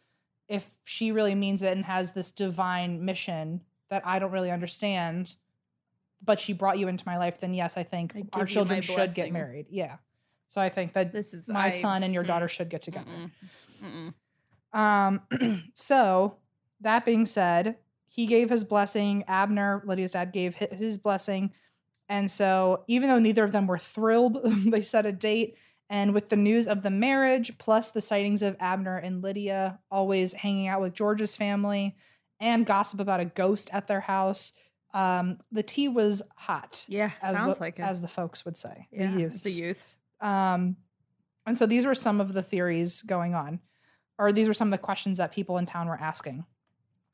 If she really means it and has this divine mission that I don't really understand, but she brought you into my life, then yes, I think I our children should get married. Yeah. So I think that This is my I- son and your mm, daughter should get together. mm-mm, mm-mm. Um, so that being said, he gave his blessing. Abner, Lydia's dad, gave his blessing. And so, even though neither of them were thrilled, they set a date. And with the news of the marriage, plus the sightings of Abner and Lydia always hanging out with George's family, and gossip about a ghost at their house, um, the tea was hot. Yeah, As sounds the, like it. as the folks would say, yeah, the youth. The youth. Um, and so these were some of the theories going on, or these were some of the questions that people in town were asking.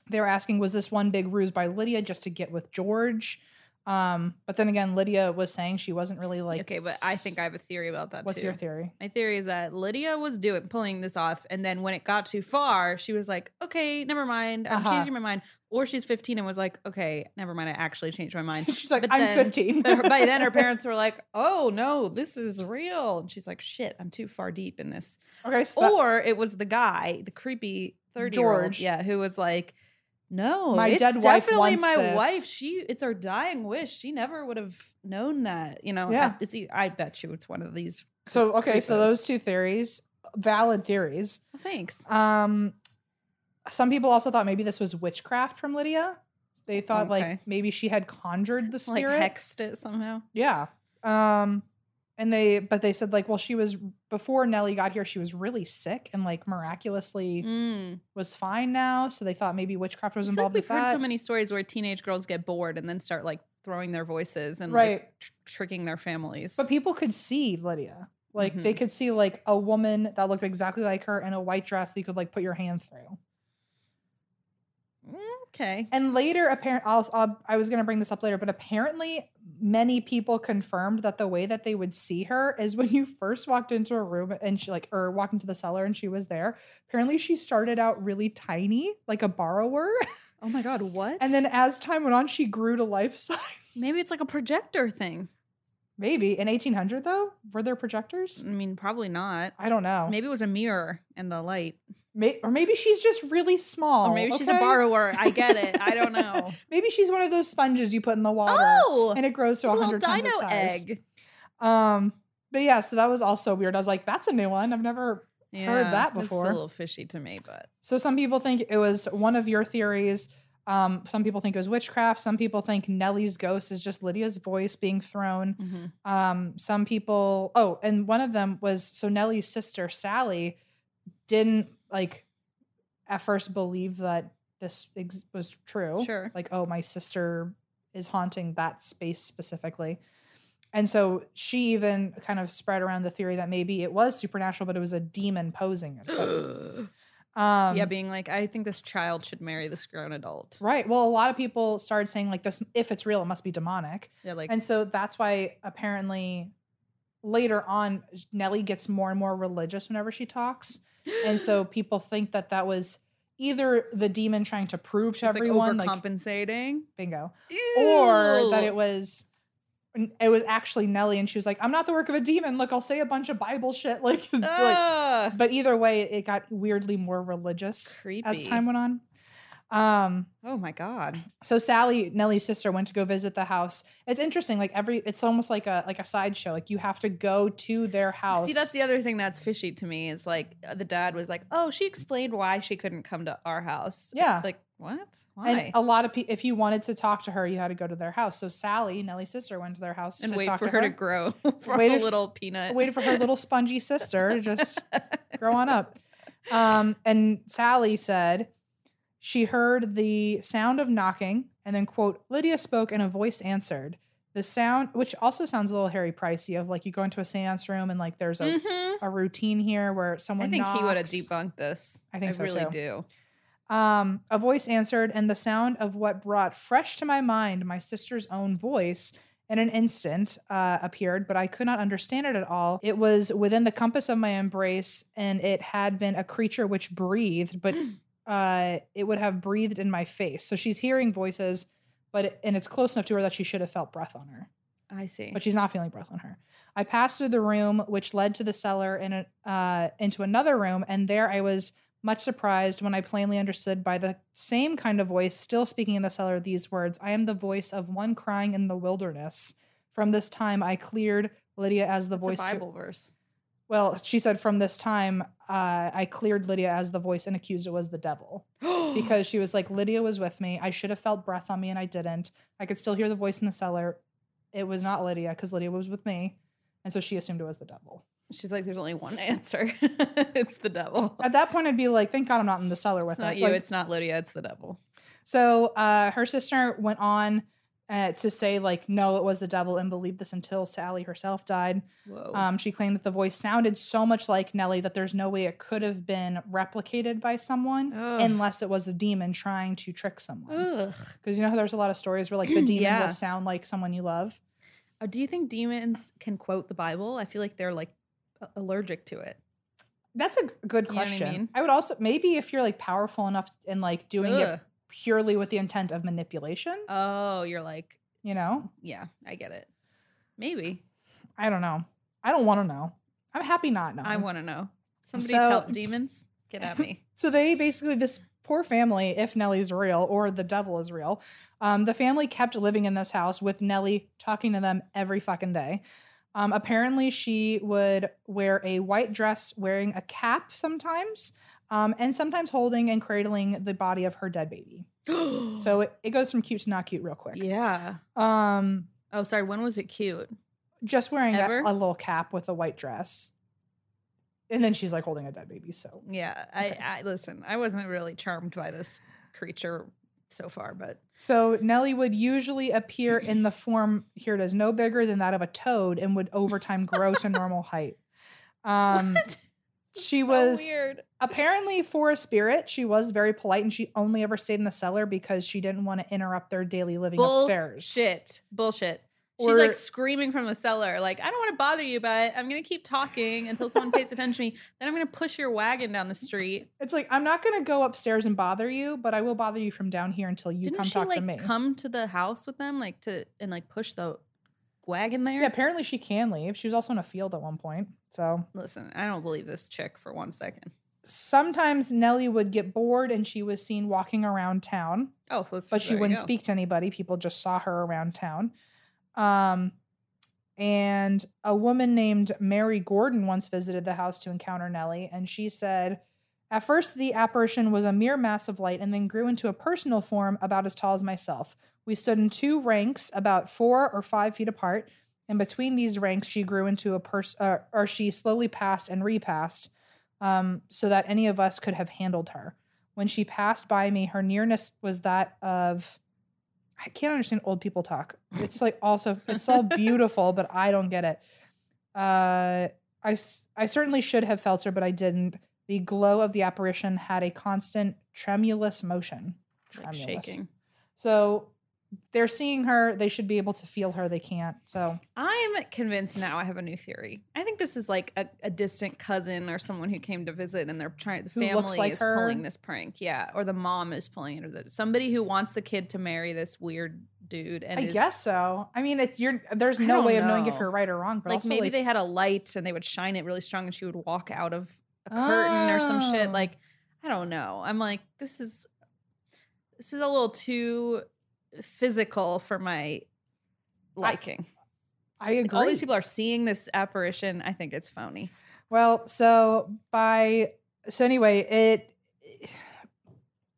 They were asking, was this one big ruse by Lydia just to get with George? Um, but then again, Lydia was saying she wasn't really like. okay, but I think I have a theory about that What's too. your theory? My theory is that Lydia was doing pulling this off, and then when it got too far, she was like, "Okay, never mind. I'm Uh-huh. changing my mind." Or she's 15 and was like, "Okay, never mind. I actually changed my mind." She's like, But I'm then- 15. but by then, her parents were like, "Oh no, this is real," and she's like, "Shit, I'm too far deep in this." okay, so that- Or it was the guy, the creepy 30 year old, George. yeah, who was like, "No, My dead wife definitely my this." wife. She, it's her dying wish. She never would have known that, you know." Yeah. I, it's. I bet you it's one of these. so okay, so those two theories, valid theories. Oh, thanks. Um, some people also thought maybe this was witchcraft from Lydia. They thought Okay. like maybe she had conjured the Like spirit. hexed it somehow. Yeah. Um and they but they said like well she was before Nellie got here she was really sick and like miraculously Mm. was fine now so they thought maybe witchcraft was I feel like involved we've heard that. so many stories where teenage girls get bored and then start like throwing their voices and Right. like tr- tricking their families. but people could see Lydia like they Mhm. could see like a woman that looked exactly like her in a white dress that you could like put your hand through Mm, okay. And later, apparent, I'll, I'll, I was going to bring this up later, but apparently, many people confirmed that the way that they would see her is when you first walked into a room and she like, or walked into the cellar and she was there. Apparently, she started out really tiny, like a borrower, Oh my god, what? and then as time went on, she grew to life size. maybe it's like a projector thing. Maybe in 1800 though, were there projectors? I mean, probably not. I don't know. Maybe it was a mirror and a light. May- or maybe she's just really small. or maybe she's a borrower. I get it. I don't know. maybe she's one of those sponges you put in the water oh, and it grows to a 100 times its size. egg. Um, but yeah, so that was also weird. I was like, that's a new one. I've never. Heard that before. it's a little fishy to me, but So some people think it was one of your theories. Um, some people think it was witchcraft. Some people think Nellie's ghost is just Lydia's voice being thrown. mhm. Um, some people, oh, and one of them was so Nellie's sister Sally didn't like at first believe that this ex- was true. Sure. Like, oh, my sister is haunting that space specifically. And so she even kind of spread around the theory that maybe it was supernatural, but it was a demon posing. um, yeah, being like, I think this child should marry this grown adult. right. Well, a lot of people started saying like this: if it's real, it must be demonic. Yeah, like and so that's why apparently later on Nellie gets more and more religious whenever she talks, and so people think that that was either the demon trying to prove to everyone, like like, overcompensating. bingo, or that it was. It was actually Nellie, and she was like, "I'm not the work of a demon. Look, I'll say a bunch of Bible shit." Like, it's like but either way, it got weirdly more religious creepy. as time went on. Um, oh my god. so Sally, Nellie's sister, went to go visit the house. It's interesting, like every it's almost like a like a sideshow. Like you have to go to their house. See, that's the other thing that's fishy to me is like uh, the dad was like, "Oh, she explained why she couldn't come to our house." Yeah. like what? Why? and a lot of people, if you wanted to talk to her, you had to go to their house. So Sally, Nellie's sister, went to their house and to wait talk for to her, her, to grow from Waited a little peanut. waited for her little spongy sister to just grow on up. Um, and Sally said she heard the sound of knocking, and then quote Lydia spoke, and a voice answered. The sound, which also sounds a little Harry Pricey, of like you go into a seance room and like there's a, Mhm. a routine here where someone. I think he would have debunked this. I think so, really too. do. Um, a voice answered, and the sound of what brought fresh to my mind my sister's own voice in an instant uh, appeared, but I could not understand it at all. It was within the compass of my embrace, and it had been a creature which breathed, but uh, it would have breathed in my face. So she's hearing voices, but it, and it's close enough to her that she should have felt breath on her I see. but she's not feeling breath on her. I passed through the room, which led to the cellar and uh, into another room, and there I was much surprised when I plainly understood by the same kind of voice, still speaking in the cellar, these words: "I am the voice of one crying in the wilderness." From this time, I cleared Lydia as the It's voice. a to- Bible verse. well, she said, "From this time, uh, I cleared Lydia as the voice and accused it was the devil." because she was like, Lydia was with me. I should have felt breath on me and I didn't. I could still hear the voice in the cellar. It was not Lydia because Lydia was with me. And so she assumed it was the devil. She's like, "There's only one answer. it's the devil." At that point, I'd be like, thank God I'm not in the cellar with It's not it. you. Like, it's not Lydia. It's the devil. so uh, her sister went on uh, to say, like, no, it was the devil and believed this until Sally herself died. Whoa. Um, she claimed that the voice sounded so much like Nellie that there's no way it could have been replicated by someone Ugh. unless it was a demon trying to trick someone. Ugh. Because you know how there's a lot of stories where like the demon Yeah. will sound like someone you love. Uh, do you think demons can quote the Bible? I feel like they're like allergic to it. That's a good You know I question. I, would also maybe if you're like powerful enough and like doing it purely with the intent of manipulation, Oh, you're like, you know? yeah, I get it. Maybe I don't know. I don't want to know. I'm happy not knowing. I want to know. Somebody So- tell demons, get at me. So they basically this poor family, if Nellie's real or the devil is real, um, the family kept living in this house with Nellie talking to them every fucking day. Um, apparently, she would wear a white dress, wearing a cap sometimes, um, and sometimes holding and cradling the body of her dead baby. So it, it goes from cute to not cute real quick. yeah. Um, Oh, sorry. When was it cute? just wearing a, a little cap with a white dress. And then she's like holding a dead baby. So Yeah, Okay. I, I listen. I wasn't really charmed by this creature so far, but So Nellie would usually appear in the form here it is no bigger than that of a toad and would over time grow to normal height. Um What? she So was weird. apparently for a spirit, she was very polite and she only ever stayed in the cellar because she didn't want to interrupt their daily living upstairs. Shit, bullshit. She's Or- like screaming from the cellar, like, I don't want to bother you, but I'm gonna keep talking until someone pays attention to me. Then I'm gonna push your wagon down the street. It's like I'm not gonna go upstairs and bother you, but I will bother you from down here until you Didn't come she talk like to me. come to the house with them, like to and like push the wagon there? yeah, apparently she can leave. She was also in a field at one point. So Listen, I don't believe this chick for one second. sometimes Nellie would get bored and she was seen walking around town. Oh, well, but she wouldn't speak to anybody. People just saw her around town. Um, and a woman named Mary Gordon once visited the house to encounter Nellie, and she said, At first, the apparition was a mere mass of light and then grew into a personal form about as tall as myself. We stood in two ranks, about four or five feet apart. And between these ranks, she grew into a person, uh, or she slowly passed and repassed, um, so that any of us could have handled her. When she passed by me, her nearness was that of I can't understand old people talk. It's like also it's all beautiful, but I don't get it. Uh, I I certainly should have felt her, but I didn't. The glow of the apparition had a constant tremulous motion. Like shaking. So they're seeing her. They should be able to feel her. They can't. So I'm convinced now. I have a new theory. I think this is like a, a distant cousin or someone who came to visit, and they're trying. The Who family like is her? pulling this prank, yeah, or the mom is pulling it, or the, somebody who wants the kid to marry this weird dude. And I is- guess so. I mean, it's you're. There's I no way of knowing if you're right or wrong. But like also, maybe like, they had a light and they would shine it really strong, and she would walk out of a curtain or some shit. Oh. Like I don't know. I'm like this is this is a little too physical for my liking. I agree. Like, all these people are seeing this apparition. I think it's phony. Well, so by so anyway, it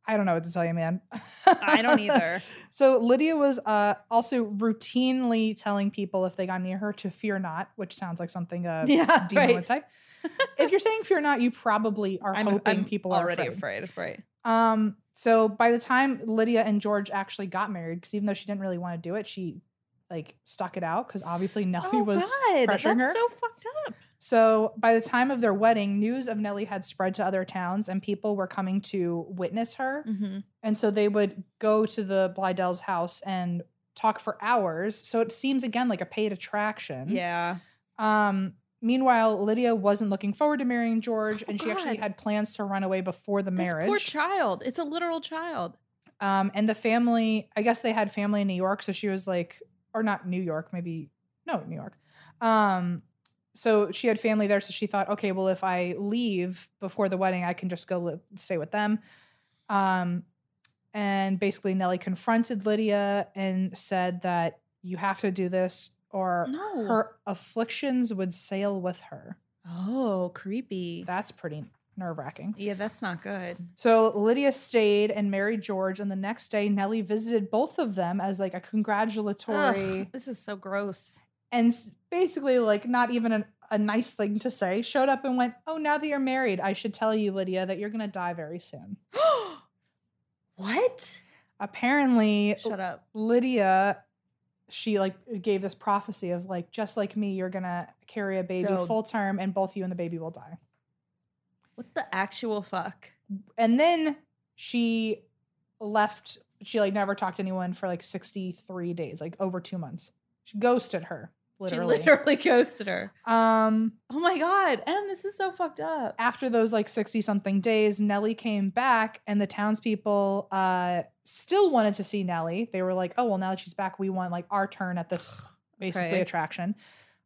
I don't know what to tell you, man. I don't either. so Lydia was uh also routinely telling people if they got near her to fear not, which sounds like something a Yeah, demon right. would say. if you're saying fear not, you probably are I'm hoping I'm people are already afraid. afraid. Right. Um, so by the time Lydia and George actually got married, because even though she didn't really want to do it, she like stuck it out because obviously Nellie oh was God, that's pressuring her. so fucked up. So by the time of their wedding, news of Nellie had spread to other towns and people were coming to witness her. Mm-hmm. And so they would go to the Blaisdells' house and talk for hours. So it seems again like a paid attraction. Yeah. Um meanwhile, Lydia wasn't looking forward to marrying George and she actually had plans to run away before the This marriage. poor child. It's a literal child. Um, and the family, I guess they had family in New York, so she was like, or not New York, maybe no, New York. Um, so she had family there, so she thought, okay, well, if I leave before the wedding, I can just go live, stay with them. Um, and basically, Nellie confronted Lydia and said that you have to do this, or No. her afflictions would sail with her. Oh, creepy. That's pretty nerve wracking. yeah, that's not good. So Lydia stayed and married George, and the next day Nellie visited both of them as like a congratulatory Ugh, this is so gross. and basically like not even an, a nice thing to say. Showed up and went, "Oh, now that you're married, I should tell you, Lydia, that you're gonna die very soon." what? Apparently, Shut up. Lydia, she like gave this prophecy of like, just like me, you're gonna carry a baby So- full term, and both you and the baby will die. What the actual fuck? and then she left she like never talked to anyone for like 63 days like over two months she ghosted her literally, She literally ghosted her. um Oh my god, Em, this is so fucked up. after those like 60 something days nellie came back and the townspeople uh still wanted to see nellie they were like oh well now that she's back we want like our turn at this basically Okay. attraction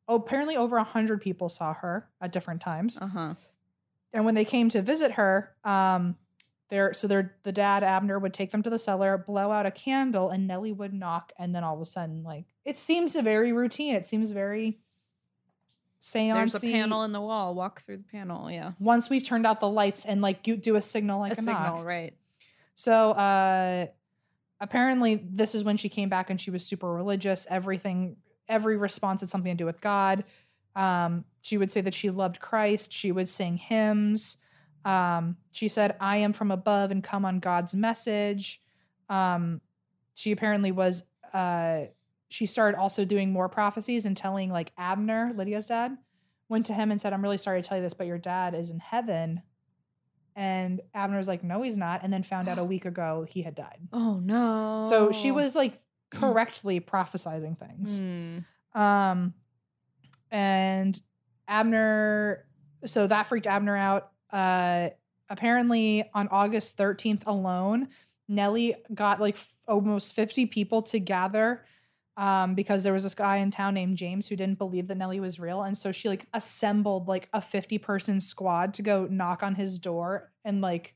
oh, apparently over 100 people saw her at different times Uh huh. and when they came to visit her, um, their so their the dad Abner would take them to the cellar, blow out a candle, and Nellie would knock, and then all of a sudden, like it seems a very routine. It seems very seance. There's a panel in the wall. Walk through the panel. Yeah. Once we've turned out the lights and like do a signal like a, a signal, knock. right? So uh, apparently, this is when she came back and she was super religious. Everything every response had something to do with God. Um, she would say that she loved Christ. She would sing hymns. Um, she said, I am from above and come on God's message. Um, she apparently was, uh, she started also doing more prophecies and telling like Abner, Lydia's dad, went to him and said, I'm really sorry to tell you this, but your dad is in heaven. And Abner was like, No, he's not. And then found out a week ago he had died. Oh no. So she was like correctly prophesizing things. Hmm. Um, and Abner, so that freaked Abner out. Uh, apparently on August 13th alone, Nellie got like f- almost 50 people to gather um, because there was this guy in town named James who didn't believe that Nellie was real. And so she like assembled like a 50 person squad to go knock on his door and like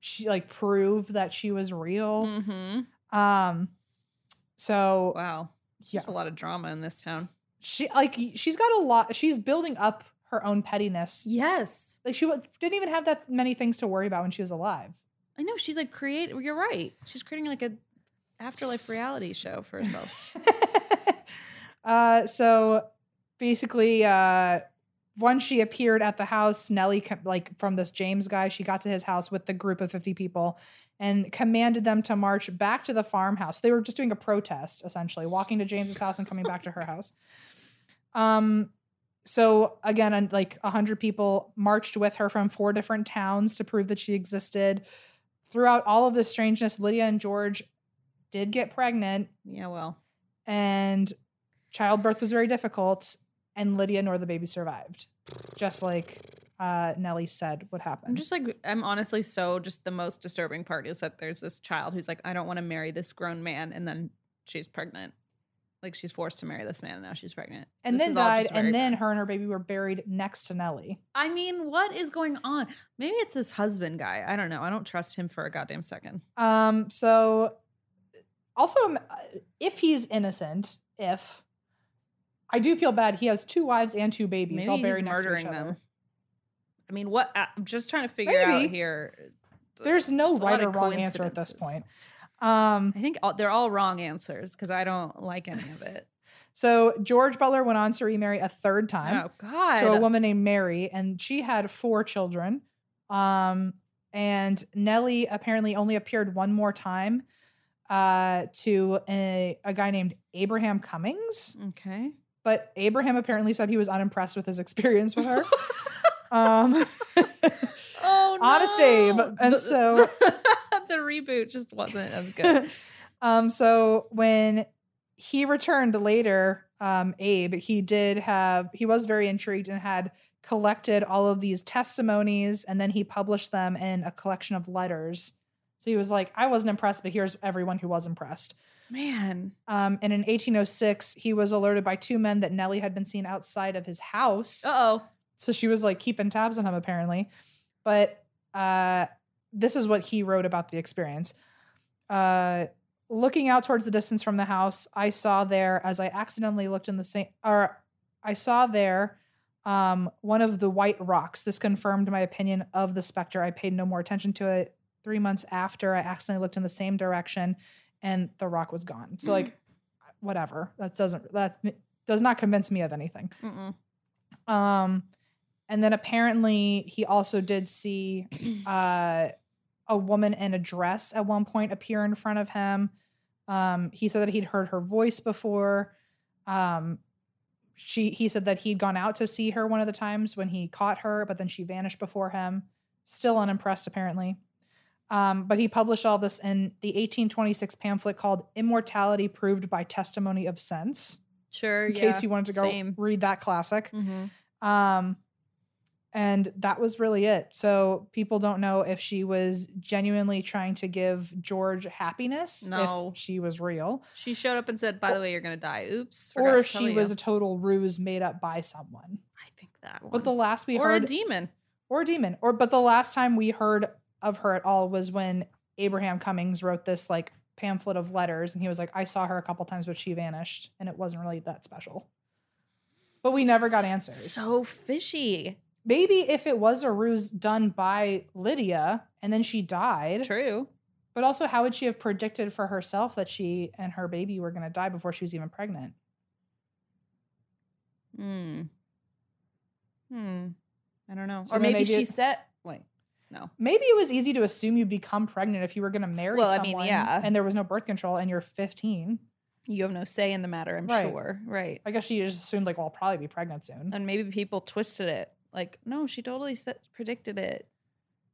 she like prove that she was real. Mhm. Um, so Wow. yeah, There's a lot of drama in this town. she like she's got a lot she's building up her own pettiness Yes. like she wa- didn't even have that many things to worry about when she was alive I know. She's like create you're right. She's creating like a afterlife reality show for herself. uh so basically uh once she appeared at the house nellie like from this james guy she got to his house with the group of 50 people and commanded them to march back to the farmhouse. They were just doing a protest essentially walking to james's house and coming back to her house. Um so again like 100 people marched with her from four different towns to prove that she existed. Throughout all of this strangeness lydia and george did get pregnant Yeah, well. and childbirth was very difficult and lydia nor the baby survived just like uh, nellie said would happen I'm just like I'm honestly so just the most disturbing part is that there's this child who's like I don't want to marry this grown man and then she's pregnant. Like she's forced to marry this man and now she's pregnant. and This then died and then bad. her and her baby were buried next to nellie I mean, what is going on? Maybe it's this husband guy. I don't know. I don't trust him for a goddamn second. um so also um, if he's innocent if i do feel bad he has two wives and two babies Maybe all buried next to murdering each other them. I mean, what? I'm just trying to figure out here. there's no right or wrong answer at this point um I think all, they're all wrong answers because I don't like any of it. so george butler went on to remarry a third time oh God! to a woman named Mary, and she had four children. Um, and Nellie apparently only appeared one more time uh, to a, a guy named Abraham Cummings, Okay. but Abraham apparently said he was unimpressed with his experience with her. um, Oh no! Honest Abe. And The- so- the reboot just wasn't as good. um, so when he returned later, um, Abe, he did have, he was very intrigued and had collected all of these testimonies and then he published them in a collection of letters. So he was like, I wasn't impressed, but here's everyone who was impressed. Man, Um, and in 1806, he was alerted by two men that Nellie had been seen outside of his house. uh oh. So she was like keeping tabs on him apparently. But uh this is what he wrote about the experience. Uh looking out towards the distance from the house, I saw there as I accidentally looked in the same or I saw there um one of the white rocks. This confirmed my opinion of the specter. I paid no more attention to it. 3 months after I accidentally looked in the same direction and the rock was gone. So like whatever. That doesn't that does not convince me of anything. Mm-mm. Um, and then apparently he also did see uh, a woman in a dress at one point appear in front of him. Um, he said that he'd heard her voice before. Um, she he said that he'd gone out to see her one of the times when he caught her, but then she vanished before him. Still unimpressed, apparently. Um, but he published all this in the 1826 pamphlet called "Immortality Proved by Testimony of Sense." Sure. In yeah. case you wanted to go Same. read that classic. Mhm. Um, and that was really it. So people don't know if she was genuinely trying to give George happiness, No. if she was real, She showed up and said, "By the way, you're gonna die." Oops. or if she was a total ruse made up by someone. I think that one. But the last we or heard, a demon. or a demon, or but the last time we heard of her at all was when Abraham Cummings wrote this like pamphlet of letters, and he was like, "I saw her a couple times, but she vanished, and it wasn't really that special." But we never got answers. So fishy. maybe if it was a ruse done by Lydia and then she died, True. but also how would she have predicted for herself that she and her baby were going to die before she was even pregnant? Hmm. Hmm. I don't know. So or maybe, maybe she it- wait, no. Maybe it was easy to assume you'd become pregnant if you were going to marry Well, I mean, someone yeah. and there was no birth control and you're 15. You have no say in the matter, I'm Right. sure. Right. I guess she just assumed like, well, I'll probably be pregnant soon. And maybe people twisted it. Like, no, she totally said, predicted it.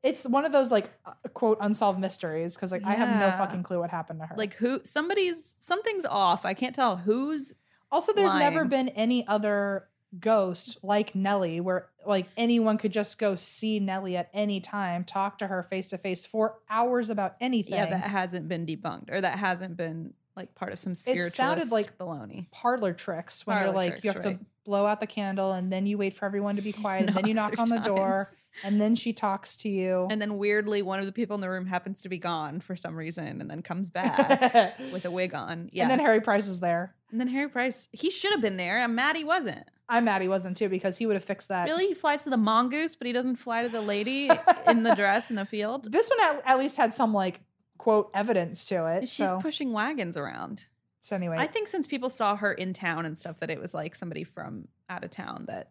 It's one of those like uh, quote unsolved mysteries because like I have no fucking clue what happened to her. Like, who, somebody's, something's off. I can't tell who's, also, there's never been any other ghost like Nellie where like anyone could just go see Nellie at any time, talk to her face to face for hours about anything. yeah, that hasn't been debunked or that hasn't been like part of some spiritualist sounded like- baloney. parlor tricks when you're like tricks, you have right. to blow out the candle and then you wait for everyone to be quiet and then you knock on the door and then she talks to you. And then weirdly, one of the people in the room happens to be gone for some reason and then comes back with a wig on. Yeah. And then Harry Price is there. And then Harry Price, he should have been there. And Maddie wasn't. I'm mad he wasn't too because he would have fixed that. Really? He flies to the mongoose, but he doesn't fly to the lady in the dress in the field? This one at, at least had some like quote evidence to it. She's so, pushing wagons around. so anyway, I think since people saw her in town and stuff, that it was like somebody from out of town that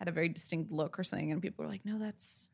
had a very distinct look or something. And people were like, no, that's.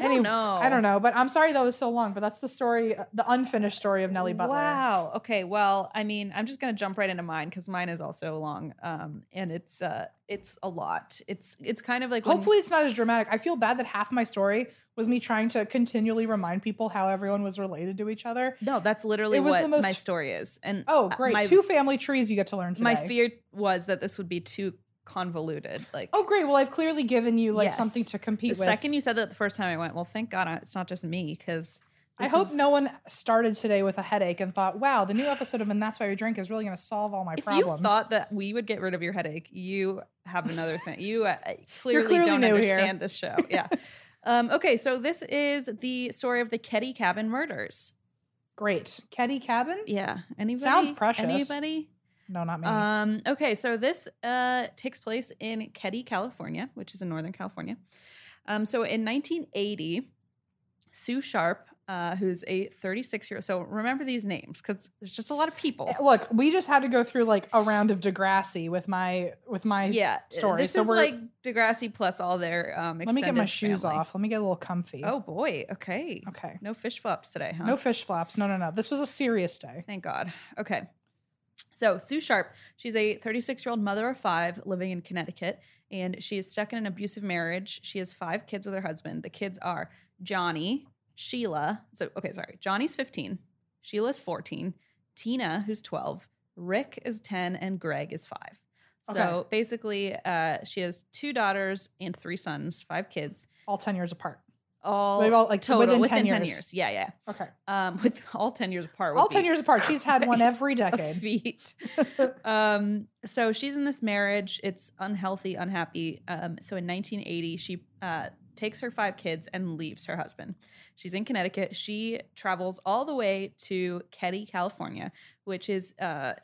I don't know. I don't know, but I'm sorry that was so long. But that's the story, the unfinished story of Nellie Butler. Wow. Okay. Well, I mean, I'm just gonna jump right into mine because mine is also long, um, and it's uh, it's a lot. It's it's kind of like when- Hopefully, it's not as dramatic. I feel bad that half my story was me trying to continually remind people how everyone was related to each other. no, that's literally It was what the most- my story is. And Oh, great! my, Two family trees you get to learn today. my fear was that this would be too convoluted. Like, Oh, great! Well, I've clearly given you like Yes. something to the compete with. second you said that the first time, I went, well, thank God it's not just me because. I hope no one started today with a headache and thought, "Wow, the new episode of And That's Why We Drink is really going to solve all my If problems." you thought that we would get rid of your headache, you have another thing. You uh, clearly, clearly don't new here. understand this show. Yeah. um, okay, so this is the story of the Keddie Cabin murders. great, Keddie Cabin? Yeah. Anybody? Sounds precious. Anybody? No, not me. Um, okay, so this uh, takes place in Keddie, California, which is in Northern California. Um, so in 1980, Sue Sharp, uh, who's a 36 year old, so remember these names because there's just a lot of people. Eh, Look, we just had to go through like a round of Degrassi with my with my yeah, story. This so is we're like Degrassi plus all their um. let me get my shoes family. off. Let me get a little comfy. Oh boy. Okay. okay. No fish flops today, huh? No fish flaps. No, no, no. This was a serious day. Thank God. Okay. So, Sue Sharp, she's a 36 year old mother of five living in Connecticut, and she is stuck in an abusive marriage. She has five kids with her husband. The kids are Johnny, Sheila. So, okay, sorry. Johnny's 15, Sheila's 14, Tina, who's 12, Rick is 10, and Greg is five. So, Okay. basically, uh, she has two daughters and three sons, five kids, All ten years apart. All all, like, total within within, 10 10, years. years. Yeah, yeah. Okay. Um, with all 10 years apart. All ten years apart. She's had one every decade. feat. um, so she's in this marriage. It's unhealthy, unhappy. Um, so in 1980, she uh, takes her five kids and leaves her husband. She's in Connecticut. She travels all the way to Keddie, California, which is uh,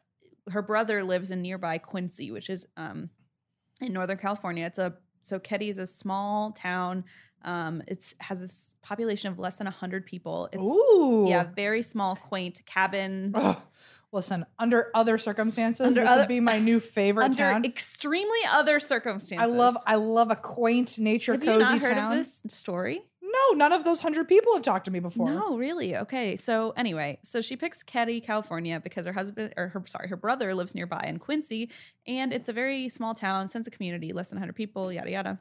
her brother lives in nearby Quincy, which is um, in Northern California. It's a so Keddie is a small town. Um, it's has a s- population of less than hundred people. It's Ooh. yeah, very small, quaint cabin. Listen, under other circumstances, Under this other- would be my new favorite under town. extremely other circumstances. I love I love a quaint nature Have cozy you not heard town. of this story? No, none of those hundred people have talked to me before. No, really. Okay. So anyway, so she picks Keddie, California, because her husband or her sorry, her brother lives nearby in Quincy, and it's a very small town, sense of community, less than 100 people, yada yada.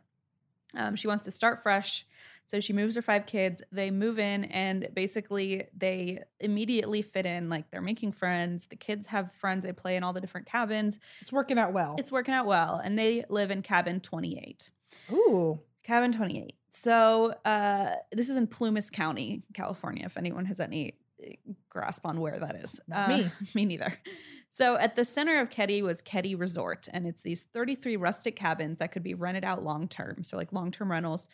Um, she wants to start fresh, so she moves her five kids. They move in, and basically they immediately fit in. Like they're making friends. The kids have friends. They play in all the different cabins. It's working out well. It's working out well, and they live in cabin 28. Ooh. Cabin 28. So uh, this is in Plumas County, California, if anyone has any grasp on where that is. Uh, me. me neither. So at the center of Keddie was Keddie Resort, and it's these 33 rustic cabins that could be rented out long term. So like long term rentals.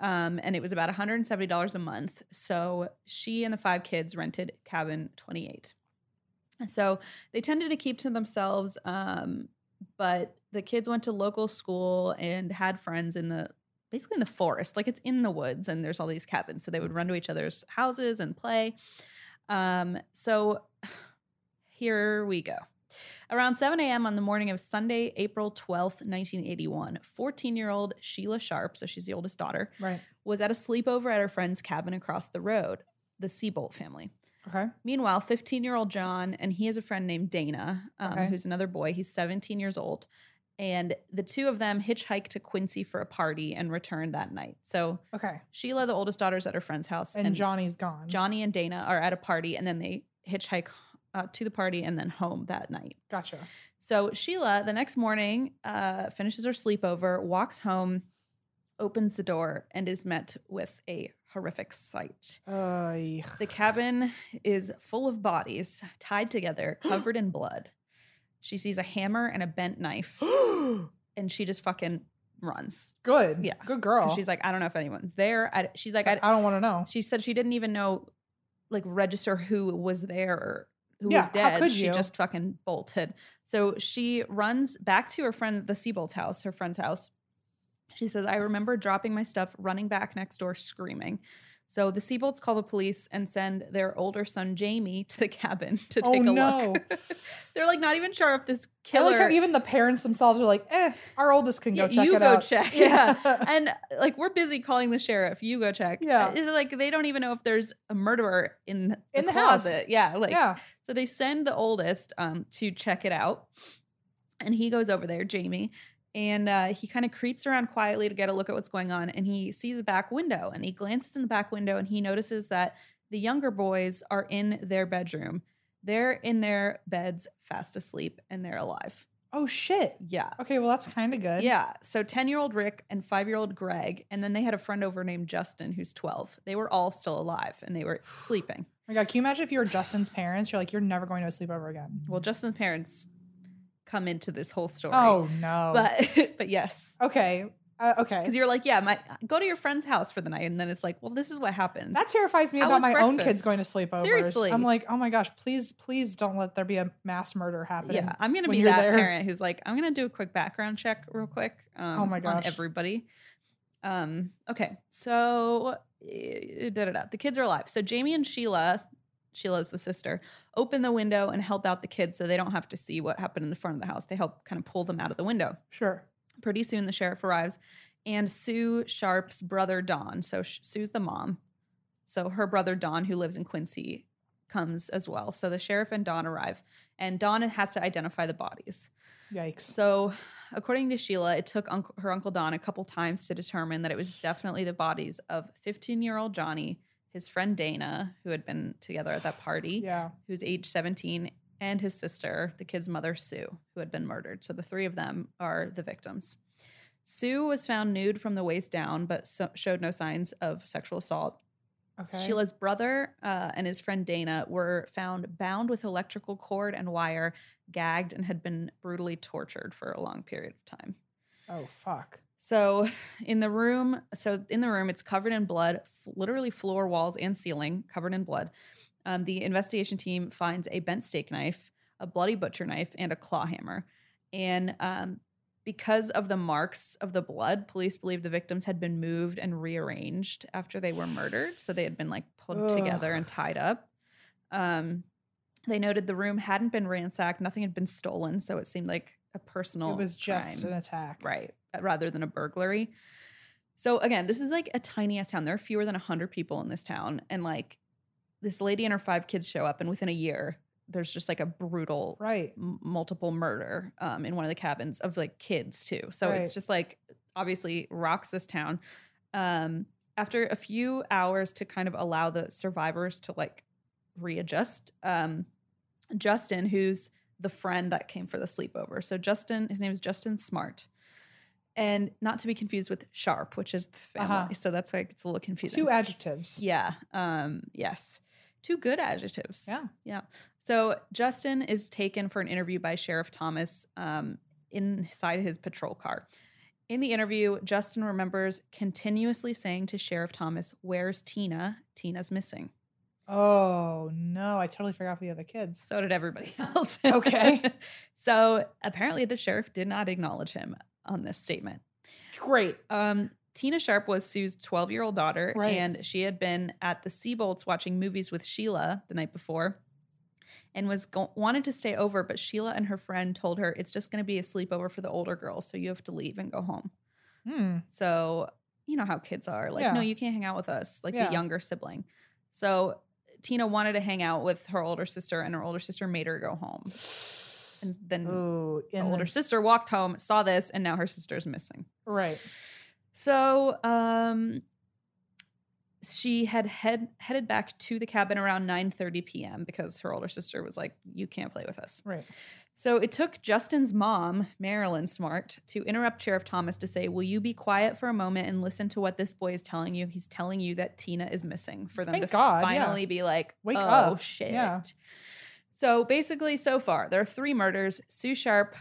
Um, and it was about $170 a month. So she and the five kids rented cabin 28. So they tended to keep to themselves. Um, but the kids went to local school and had friends in the basically in the forest like it's in the woods and there's all these cabins so they would run to each other's houses and play um so here we go Around 7 a.m. on the morning of Sunday, April 12th, 1981, 14 year old Sheila Sharp, so she's the oldest daughter, Right. was at a sleepover at her friend's cabin across the road, the Seabolt family. Okay. Meanwhile, 15 year old John, and he has a friend named Dana, um, Okay. who's another boy. He's 17 years old. And the two of them hitchhiked to Quincy for a party and returned that night. So Okay. Sheila, the oldest daughter, is at her friend's house. And, Johnny's gone. Johnny and Dana are at a party, and then they hitchhike uh, to the party and then home that night. Gotcha. So Sheila, the next morning, uh, finishes her sleepover, walks home, opens the door, and is met with a horrific sight. Uh, The cabin is full of bodies tied together, covered in blood. She sees a hammer and a bent knife, and she just fucking runs. Good. Yeah. Good girl. She's like, I don't know if anyone's there. I, she's like, I, I, don't want to know. she said she didn't even know, like, register who was there or who Yeah, was dead. could She just fucking bolted. So she runs back to her friend, the Seabolt's house, her friend's house. She says, I remember dropping my stuff, running back next door, screaming. So the Seabolts call the police and send their older son Jamie to the cabin to Oh, take a no. look. They're like not even sure if this I like killer. how even the parents themselves are like, eh, our oldest can go Yeah, check you it go out. check. Yeah. and like we're busy calling the sheriff. You go check. Yeah. It's like they don't even know if there's a murderer in the, In the house. Yeah. Like yeah. so they send the oldest um to check it out. And he goes over there, Jamie, and uh, he kind of creeps around quietly to get a look at what's going on. And he sees a back window and he glances in the back window and he notices that the younger boys are in their bedroom. They're in their beds, fast asleep, and they're alive. Oh shit. Yeah. Okay, well that's kind of good. Yeah. So 10 year old Rick and five year old Greg. And then they had a friend over named Justin, who's 12. They were all still alive and they were sleeping. Oh my god, can you imagine if you were Justin's parents? You're like, you're never going to a sleepover again. Well, Justin's parents come into this whole story. Oh no. But but yes. okay. Uh, okay. Because you're like, yeah, my go to your friend's house for the night. And then it's like, well, this is what happened. That terrifies me How about my own kids going to sleepovers. Seriously. I'm like, oh my gosh, please, please don't let there be a mass murder happening. yeah. I'm gonna be that there. parent who's like, I'm gonna do a quick background check real quick. Um, Oh my On everybody. Um, okay. So eh, da, da, da. the kids are alive. So Jamie and Sheila, Sheila's the sister, open the window and help out the kids so they don't have to see what happened in the front of the house. They help kind of pull them out of the window. Sure. Pretty soon the sheriff arrives and Sue Sharp's brother Don. So Sue's the mom. So her brother Don, who lives in Quincy, comes as well. So the sheriff and Don arrive, and Don has to identify the bodies. Yikes. So, according to Sheila, it took uncle, her uncle Don a couple times to determine that it was definitely the bodies of 15 year old Johnny, his friend Dana, who had been together at that party, yeah. who's age 17, and his sister, the kid's mother, Sue, who had been murdered. So, the three of them are the victims. Sue was found nude from the waist down, but so- showed no signs of sexual assault. Okay. Sheila's brother uh, and his friend Dana were found bound with electrical cord and wire, gagged, and had been brutally tortured for a long period of time. oh fuck. So, in the room, so in the room, it's covered in blood, f- literally floor, walls, and ceiling covered in blood. Um, the investigation team finds a bent steak knife, a bloody butcher knife, and a claw hammer. And um, because of the marks of the blood, police believe the victims had been moved and rearranged after they were murdered. So they had been like pulled together and tied up. Um, they noted the room hadn't been ransacked, nothing had been stolen. So it seemed like a personal. It was just crime an attack. right uh, rather than a burglary so again this is like a tiny ass town there are fewer than 100 people in this town and like this lady and her five kids show up and within a year there's just like a brutal Right. m- multiple murder um, in one of the cabins of like kids too so Right. it's just like obviously rocks this town um, after a few hours to kind of allow the survivors to like readjust um, justin who's the friend that came for the sleepover so justin his name is justin smart and not to be confused with sharp which is the family Uh-huh. so that's why it's a little confusing Two adjectives. yeah um yes two good adjectives Yeah. yeah. So Justin is taken for an interview by Sheriff Thomas um, inside his patrol car. In the interview, Justin remembers continuously saying to Sheriff Thomas, Where's Tina? Tina's missing. Oh no, I totally forgot the other kids. So did everybody else. Okay. so apparently the sheriff did not acknowledge him on this statement. Great. Um, Tina Sharp was Sue's 12 year old daughter, Right. and she had been at the Seabolts watching movies with Sheila the night before. and was go- wanted to stay over, but Sheila and her friend told her it's just going to be a sleepover for the older girls, so you have to leave and go home. Hmm. So you know how kids are like, no, you can't hang out with us, like Yeah. the younger sibling. So Tina wanted to hang out with her older sister, and her older sister made her go home. And then Ooh, the older then- sister walked home, saw this, and now her sister's missing. right. So um she had head headed back to the cabin around 9:30 p.m. because her older sister was like, "You can't play with us." Right. So it took Justin's mom, Marilyn Smart, to interrupt Sheriff Thomas to say, "Will you be quiet for a moment and listen to what this boy is telling you? He's telling you that Tina is missing." For them Thank to God, yeah. finally be like, Wake "Oh up." shit!" Yeah. So basically, so far there are three murders: Sue Sharp,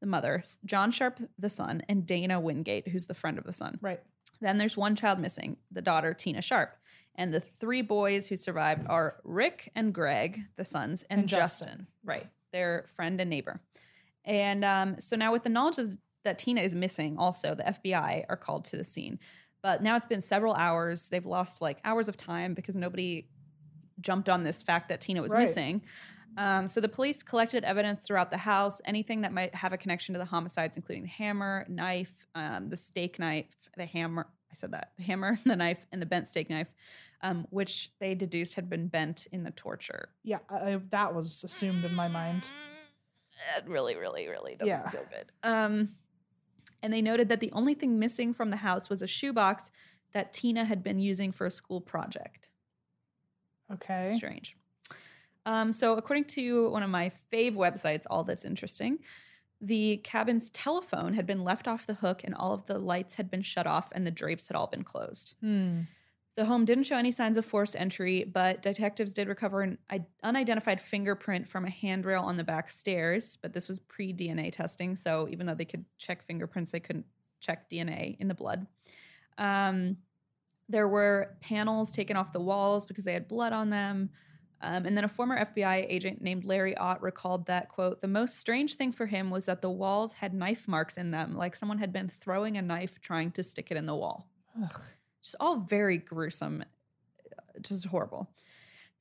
the mother, John Sharp, the son, and Dana Wingate, who's the friend of the son. Right. Then there's one child missing, the daughter, Tina Sharp. And the three boys who survived are Rick and Greg, the sons, and, And Justin. Justin. right? Their friend and neighbor. And um, so now, with the knowledge of- that Tina is missing, also, the FBI are called to the scene. But now it's been several hours. They've lost like hours of time because nobody jumped on this fact that Tina was Right. missing. Um, so the police collected evidence throughout the house, anything that might have a connection to the homicides, including the hammer, knife, um, the steak knife, the hammer. Said that the hammer, the knife, and the bent steak knife, um, which they deduced had been bent in the torture. Yeah. I- that was assumed in my mind. It really, really, really doesn't Yeah. feel good. Um, and they noted that the only thing missing from the house was a shoebox that Tina had been using for a school project. Okay. Strange. Um, so, according to one of my fave websites, All That's Interesting, the cabin's telephone had been left off the hook and all of the lights had been shut off and the drapes had all been closed. Hmm. The home didn't show any signs of forced entry, but detectives did recover an unidentified fingerprint from a handrail on the back stairs. But this was pre DNA testing. So, even though they could check fingerprints, they couldn't check DNA in the blood. Um, there were panels taken off the walls because they had blood on them. Um, and then a former FBI agent named Larry Ott recalled that, quote, the most strange thing for him was that the walls had knife marks in them, like someone had been throwing a knife trying to stick it in the wall. Ugh. Just all very gruesome, just horrible.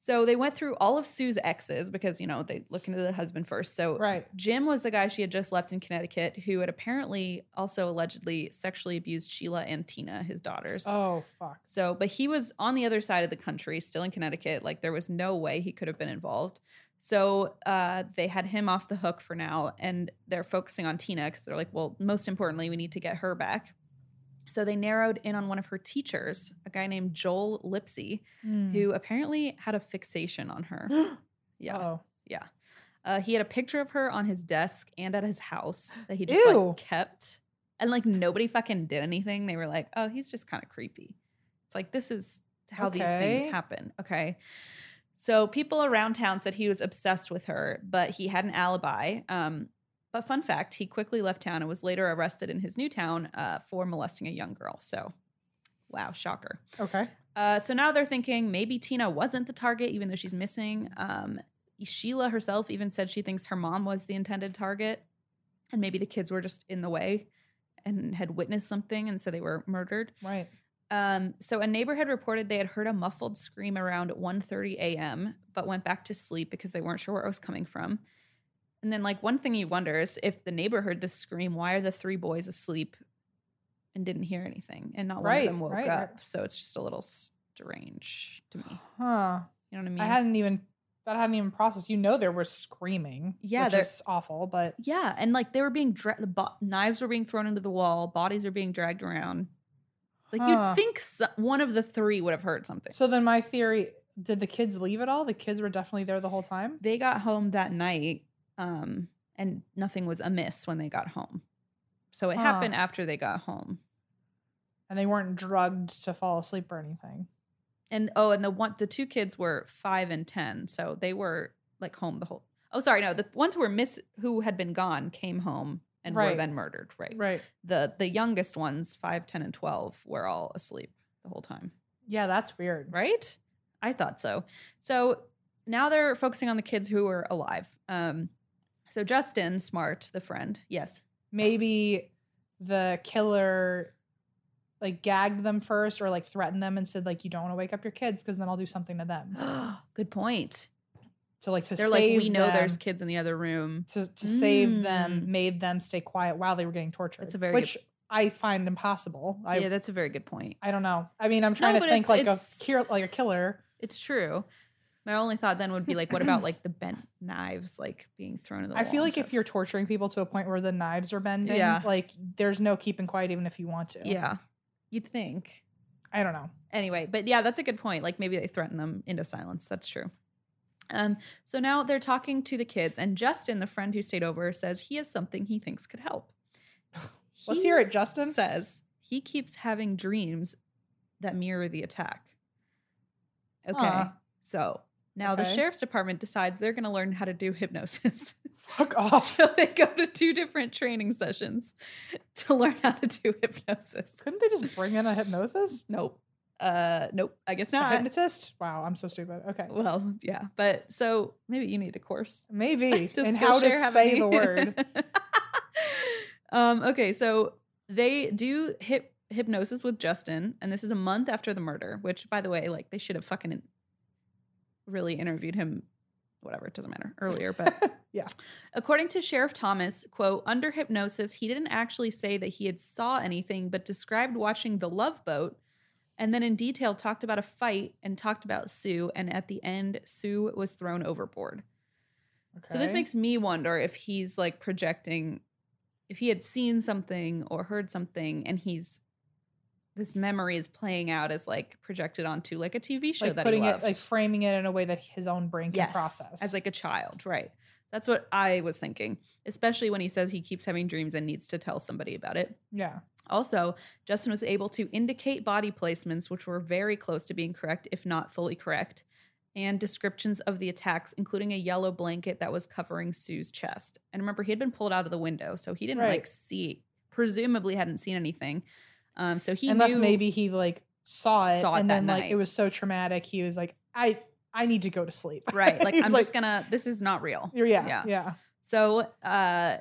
So they went through all of Sue's exes because, you know, they look into the husband first. So Right. Jim was the guy she had just left in Connecticut who had apparently also allegedly sexually abused Sheila and Tina, his daughters. Oh fuck. So, but he was on the other side of the country, still in Connecticut. Like there was no way he could have been involved. So uh, they had him off the hook for now, and they're focusing on Tina because they're like, well, most importantly, we need to get her back. So they narrowed in on one of her teachers, a guy named Joel Lipsy, Hmm. who apparently had a fixation on her. Yeah, Oh. yeah. Uh, he had a picture of her on his desk and at his house that he just Ew. like kept, and like nobody fucking did anything. They were like, "Oh, he's just kind of creepy." It's like this is how these things happen. Okay. So people around town said he was obsessed with her, but he had an alibi. Um, but fun fact, he quickly left town and was later arrested in his new town uh, for molesting a young girl. So, wow, shocker. Okay. Uh, so now they're thinking maybe Tina wasn't the target, even though she's missing. Um, Sheila herself even said she thinks her mom was the intended target, and maybe the kids were just in the way and had witnessed something, and so they were murdered. Right. Um, so a neighbor had reported they had heard a muffled scream around 1:30 a.m., but went back to sleep because they weren't sure where it was coming from. And then, like one thing you wonder is if the neighbor heard the scream, why are the three boys asleep and didn't hear anything, and not one of them woke right, up? right. So it's just a little strange to me. Huh. You know what I mean? I hadn't even that hadn't even processed. You know, there were screaming. Yeah, is awful. But yeah, and like they were being dra- the bo- knives were being thrown into the wall, bodies were being dragged around. Like Huh. you'd think so- one of the three would have heard something. so then my theory: did the kids leave at all? The kids were definitely there the whole time. they got home that night um and nothing was amiss when they got home so it Huh. happened after they got home and they weren't drugged to fall asleep or anything. and oh and the one the two kids were five and ten so they were like home the whole oh sorry no the ones who were miss who had been gone came home and were then murdered right Right. the the youngest ones five ten and 12 were all asleep the whole time Yeah, that's weird. right? I thought so. So now they're focusing on the kids who are alive. Um, so Justin Smart, the friend, yes, Maybe the killer like gagged them first or like threatened them and said like you don't want to wake up your kids because then I'll do something to them. good point. So like to They're like, we know there's kids in the other room. to, to save them Mm. made them stay quiet while they were getting tortured. That's a very good- which I find impossible. I yeah, that's a very good point. I don't know. I mean, I'm trying No, to think it's- like a it's- cure, like a killer. It's true. My only thought then would be like, what about like the bent knives like being thrown in the I feel like if you're torturing people to a point where the knives are bending, Yeah. like there's no keeping quiet even if you want to. Yeah. You'd think. I don't know. Anyway, but yeah, that's a good point. Like maybe they threaten them into silence. That's true. Um, so now they're talking to the kids, and Justin, the friend who stayed over, says he has something he thinks could help. Let's He hear it, Justin. Says he keeps having dreams that mirror the attack. Okay. So now the sheriff's department decides they're going to learn how to do hypnosis. Fuck off. so they go to two different training sessions to learn how to do hypnosis. Couldn't they just bring in a hypnosis? Nope. Uh, nope. I guess A not. hypnotist? Wow, I'm so stupid. Okay. Well, yeah, but so maybe you need a course Maybe. and how to say any- the word. um. Okay, so they do hip hypnosis with Justin, and this is a month after the murder. Which, by the way, like they should have fucking really interviewed him. Whatever, it doesn't matter. Earlier, but Yeah. According to Sheriff Thomas, quote, under hypnosis, he didn't actually say that he had saw anything, but described watching the love boat and then in detail talked about a fight and talked about Sue. And at the end, Sue was thrown overboard. okay. So this makes me wonder if he's like projecting, if he had seen something or heard something and he's, this memory is playing out as like projected onto like a TV show like that putting he it like framing it in a way that his own brain can process. as like a child, right? That's what I was thinking, especially when he says he keeps having dreams and needs to tell somebody about it. yeah. Also, Justin was able to indicate body placements, which were very close to being correct, if not fully correct, and descriptions of the attacks, including a yellow blanket that was covering Sue's chest. And remember, he had been pulled out of the window, so he didn't Right. like see, presumably hadn't seen anything. Um, so he Unless knew, maybe he like saw it Saw and that then like night. it was so traumatic he was like, I I need to go to sleep. right, like I'm just gonna. This is not real. yeah, yeah. yeah. So uh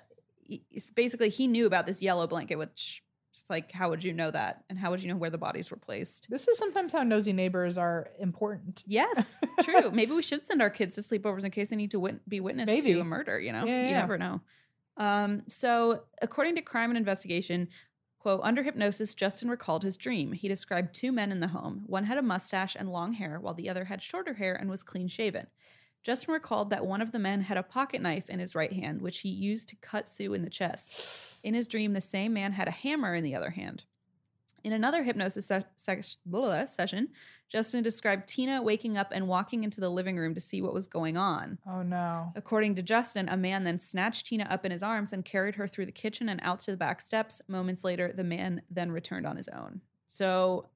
basically he knew about this yellow blanket, which just like how would you know that? And how would you know where the bodies were placed? This is sometimes how nosy neighbors are important. Yes, true. Maybe we should send our kids to sleepovers in case they need to wit- be witness Maybe. to a murder, you know? Yeah, you yeah. never know. Um, so according to Crime and Investigation, quote, under hypnosis, Justin recalled his dream. He described two men in the home. One had a mustache and long hair, while the other had shorter hair and was clean shaven. Justin recalled that one of the men had a pocket knife in his right hand, which he used to cut Sue in the chest. In his dream, the same man had a hammer in the other hand. In another hypnosis se- se- blah, session, Justin described Tina waking up and walking into the living room to see what was going on. Oh no. According to Justin, a man then snatched Tina up in his arms and carried her through the kitchen and out to the back steps. Moments later, the man then returned on his own. So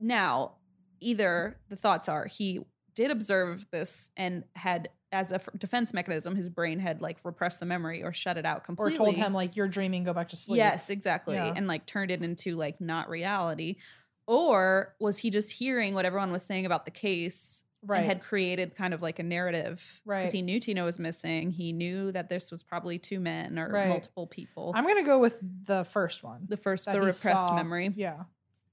now, either the thoughts are he did observe this and had, as a f- defense mechanism, his brain had like repressed the memory or shut it out completely. Or told him like you're dreaming, go back to sleep. Yes, exactly. Yeah. And like turned it into like not reality. Or was he just hearing what everyone was saying about the case Right. and had created kind of like a narrative? Right. Because he knew Tina was missing. He knew that this was probably two men or Right. multiple people. I'm gonna go with the first one. the first, the repressed saw. memory. Yeah.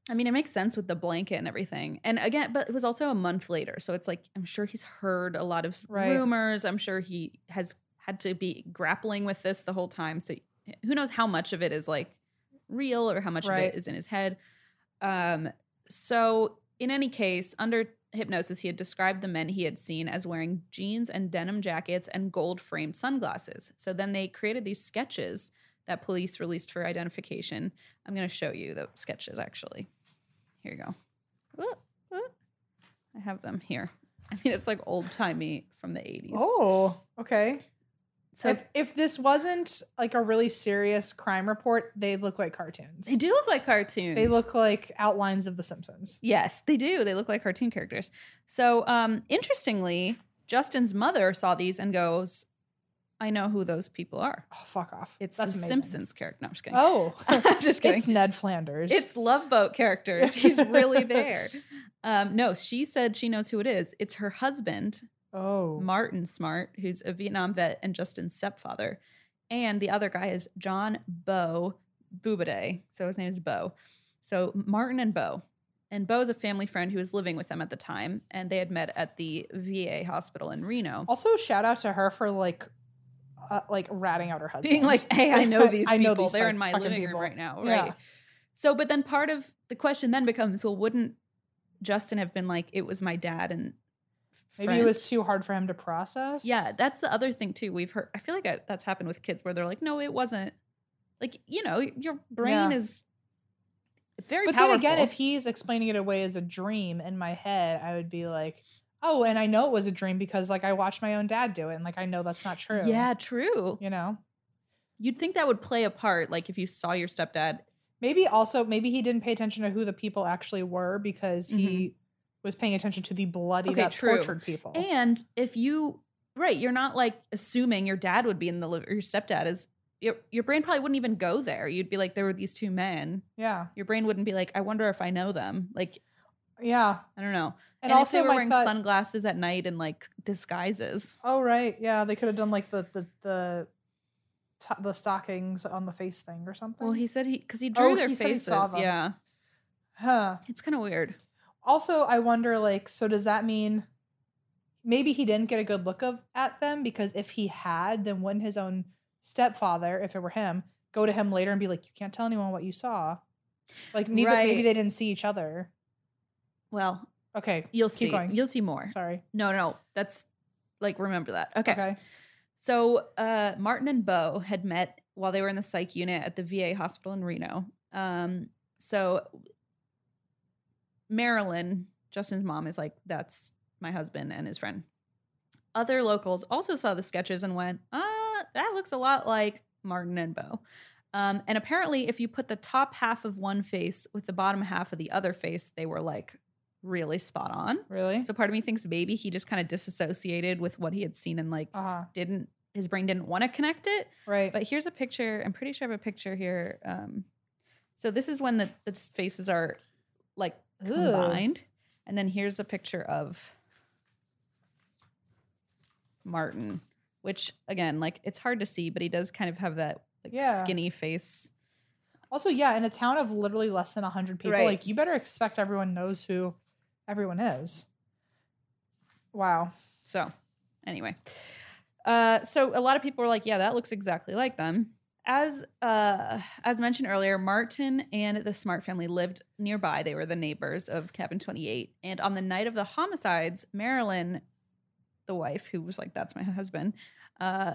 I mean, it makes sense with the blanket and everything. And again, but it was also a month later. So it's like, I'm sure he's heard a lot of Right. rumors. I'm sure he has had to be grappling with this the whole time. So who knows how much of it is like real or how much of it is in his head. Um, so in any case, under hypnosis, he had described the men he had seen as wearing jeans and denim jackets and gold framed sunglasses. So then they created these sketches that police released for identification. I'm going to show you the sketches actually. Here you go. Whoop, whoop. I have them here. I mean, it's like old timey from the 80s. Oh, okay. so if if this wasn't like a really serious crime report, they look like cartoons. they do look like cartoons. They look like outlines of The Simpsons. Yes, they do. They look like cartoon characters. So, um, interestingly, Justin's mother saw these and goes, "I know who those people are. Oh, fuck off. It's That's the amazing. Simpsons character." No, I'm just kidding. Oh, I'm just kidding. it's Ned Flanders. It's Love Boat characters. He's really there. Um, no, she said she knows who it is. It's her husband, oh, Martin Smart, who's a Vietnam vet and Justin's stepfather. And the other guy is John Bo Boubede. So his name is Bo. So Martin and Bo. and Bo's a family friend who was living with them at the time, and they had met at the VA hospital in Reno. Also, shout out to her for like, uh, like ratting out her husband, Being like, "Hey, I know these I people. know these They're in my living people." room right now, Yeah. right?" So, but then part of the question then becomes, well, wouldn't Justin have been like, "It was my dad," and Maybe it was too hard for him to process. Yeah, that's the other thing too. We've heard. I feel like I, that's happened with kids where they're like, "No, it wasn't." Like you know, your brain Yeah. is very But powerful. then again, if he's explaining it away as a dream in my head, I would be like, oh, and I know it was a dream because like I watched my own dad do it, and like I know that's not true. yeah, true. you know. You'd think that would play a part, like if you saw your stepdad. Maybe also maybe he didn't pay attention to who the people actually were because he was paying attention to the bloody Mm-hmm. Okay, tortured people. And if you, right, you're not like assuming your dad would be in the or your stepdad is. Your, your brain probably wouldn't even go there. You'd be like, there were these two men. yeah, Your brain wouldn't be like, I wonder if I know them. Like, yeah. I don't know. And, And, if also they were wearing thought. sunglasses at night and like disguises. oh right, yeah, they could have done like the the the t- the stockings on the face thing or something. Well, he said he because he drew Oh, their he he faces. them. Yeah, huh. it's kind of weird. Also, I wonder like, so does that mean maybe he didn't get a good look of at them because if he had, then wouldn't his own stepfather, if it were him, go to him later and be like, "You can't tell anyone what you saw." Like neither maybe they didn't see each other. Well, Okay, you'll Keep see. going. You'll see more. sorry. No, no, that's like remember that. Okay. Okay. So uh, Martin and Bo had met while they were in the psych unit at the VA hospital in Reno. Um, so Marilyn, Justin's mom, is like, "That's my husband and his friend." Other locals also saw the sketches and went, "Ah, that looks a lot like Martin and Bo." Um, and apparently, if you put the top half of one face with the bottom half of the other face, they were like really spot on. Really? So part of me thinks maybe he just kind of disassociated with what he had seen and like Uh huh. didn't his brain didn't want to connect it. Right. But here's a picture. I'm pretty sure I have a picture here. Um, so this is when the, the faces are like Ugh. combined, and then here's a picture of Martin, which again, like it's hard to see, but he does kind of have that like Yeah. skinny face. Also, yeah, in a town of literally less than 100 people, Right. like you better expect everyone knows who everyone is. Wow. So, anyway, uh, so a lot of people were like, "Yeah, that looks exactly like them." As uh, as mentioned earlier, Martin and the Smart family lived nearby. They were the neighbors of Cabin Twenty Eight, and on the night of the homicides, Marilyn, the wife, who was like, "That's my husband," uh,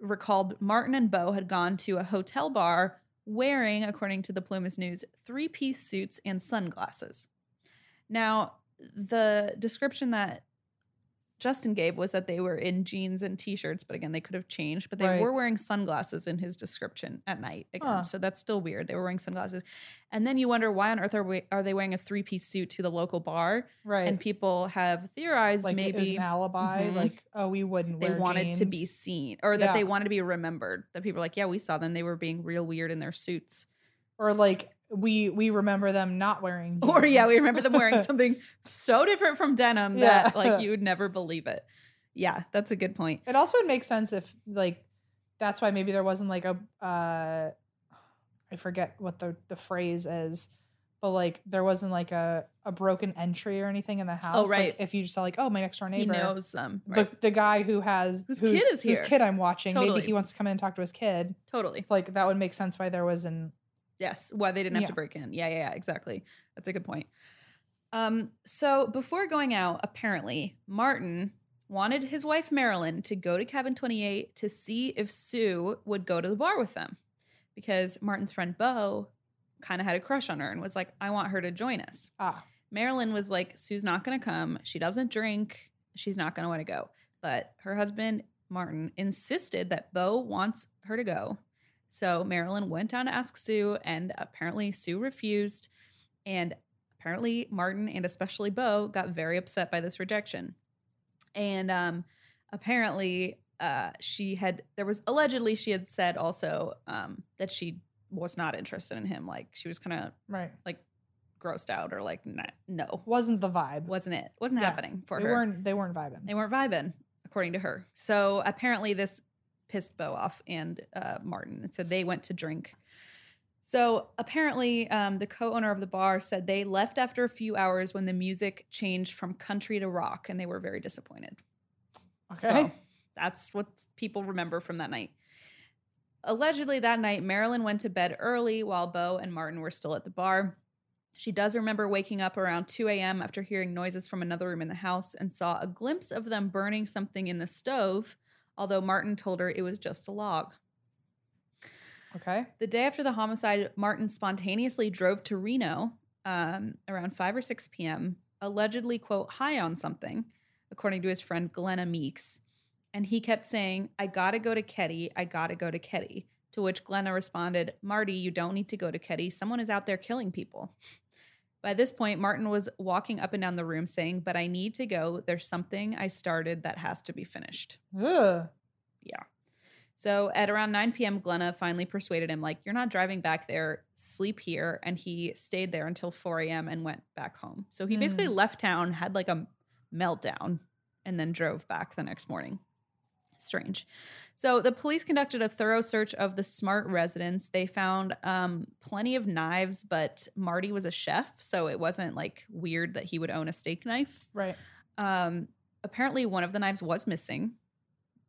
recalled Martin and Bo had gone to a hotel bar wearing, according to the Plumas News, three piece suits and sunglasses. Now, the description that Justin gave was that they were in jeans and t-shirts, but again, they could have changed. But they Right. were wearing sunglasses in his description at night. Again, Huh. so that's still weird. They were wearing sunglasses, and then you wonder why on earth are we, are they wearing a three-piece suit to the local bar? Right. And people have theorized like maybe an alibi. Mhm. Like, oh, we wouldn't they wanted to be seen, or that Yeah. they wanted to be remembered. That people were like, yeah, we saw them. They were being real weird in their suits. or like we we remember them not wearing jeans. Or yeah, we remember them wearing something so different from denim Yeah. that like you would never believe it. Yeah, that's a good point. It also would make sense if like that's why maybe there wasn't like a uh I forget what the the phrase is, but like there wasn't like a a broken entry or anything in the house. Oh, right. if you just saw like, oh, my next door He neighbor, knows them. the Right. the guy who has Whose kid is whose kid I'm watching, Totally. maybe he wants to come in and talk to his kid. totally. It's like that would make sense why there was an Yes, why they didn't have Yeah. to break in. Yeah, yeah, yeah, exactly. That's a good point. Um, so before going out, apparently Martin wanted his wife Marilyn to go to Cabin 28 to see if Sue would go to the bar with them. Because Martin's friend Bo kind of had a crush on her and was like, I want her to join us. ah Marilyn was like, Sue's not going to come. She doesn't drink. She's not going to want to go. But her husband, Martin, insisted that Bo wants her to go. So Marilyn went down to ask Sue, and apparently Sue refused. And apparently Martin and especially Bo got very upset by this rejection. And um, apparently uh, she had, there was allegedly she had said also um, that she was not interested in him. Like she was kind of right like grossed out or like nah, no wasn't the vibe. wasn't it wasn't Yeah. happening for they her weren't they weren't vibing. they weren't vibing according to her so apparently this pissed bo off and uh, martin and so they went to drink So apparently, um, the co-owner of the bar said they left after a few hours when the music changed from country to rock, and they were very disappointed. Okay. So that's what people remember from that night. Allegedly, that night, Marilyn went to bed early while Bo and Martin were still at the bar. She does remember waking up around 2 a.m. after hearing noises from another room in the house and saw a glimpse of them burning something in the stove, although Martin told her it was just a log. okay. The day after the homicide, Martin spontaneously drove to Reno um, around 5 or 6 p.m., allegedly, quote, high on something, according to his friend Glenna Meeks. And he kept saying, I gotta go to Keddie. I gotta go to Keddie. To which Glenna responded, Marty, you don't need to go to Keddie. Someone is out there killing people. By this point, Martin was walking up and down the room saying, But I need to go. There's something I started that has to be finished. Ugh. Yeah. So at around 9 p.m., Glenna finally persuaded him, like, you're not driving back there, sleep here. And he stayed there until 4 a.m. and went back home. So he basically hmm. left town, had like a meltdown, and then drove back the next morning. Strange. So the police conducted a thorough search of the Smart residence. They found um, plenty of knives, but Marty was a chef, so it wasn't like weird that he would own a steak knife. Right. Um, apparently, one of the knives was missing,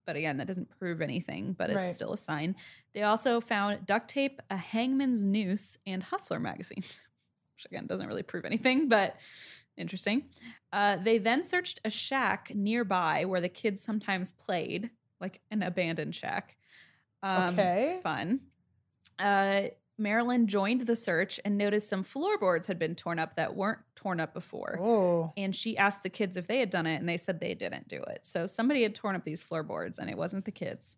but again, that doesn't prove anything, but it's Right. still a sign. They also found duct tape, a hangman's noose, and Hustler magazines, which again doesn't really prove anything, but interesting. Uh, they then searched a shack nearby where the kids sometimes played, like an abandoned shack. Um, Okay. Fun. Uh, Marilyn joined the search and noticed some floorboards had been torn up that weren't torn up before Oh. and she asked the kids if they had done it and they said they didn't do it so somebody had torn up these floorboards and it wasn't the kids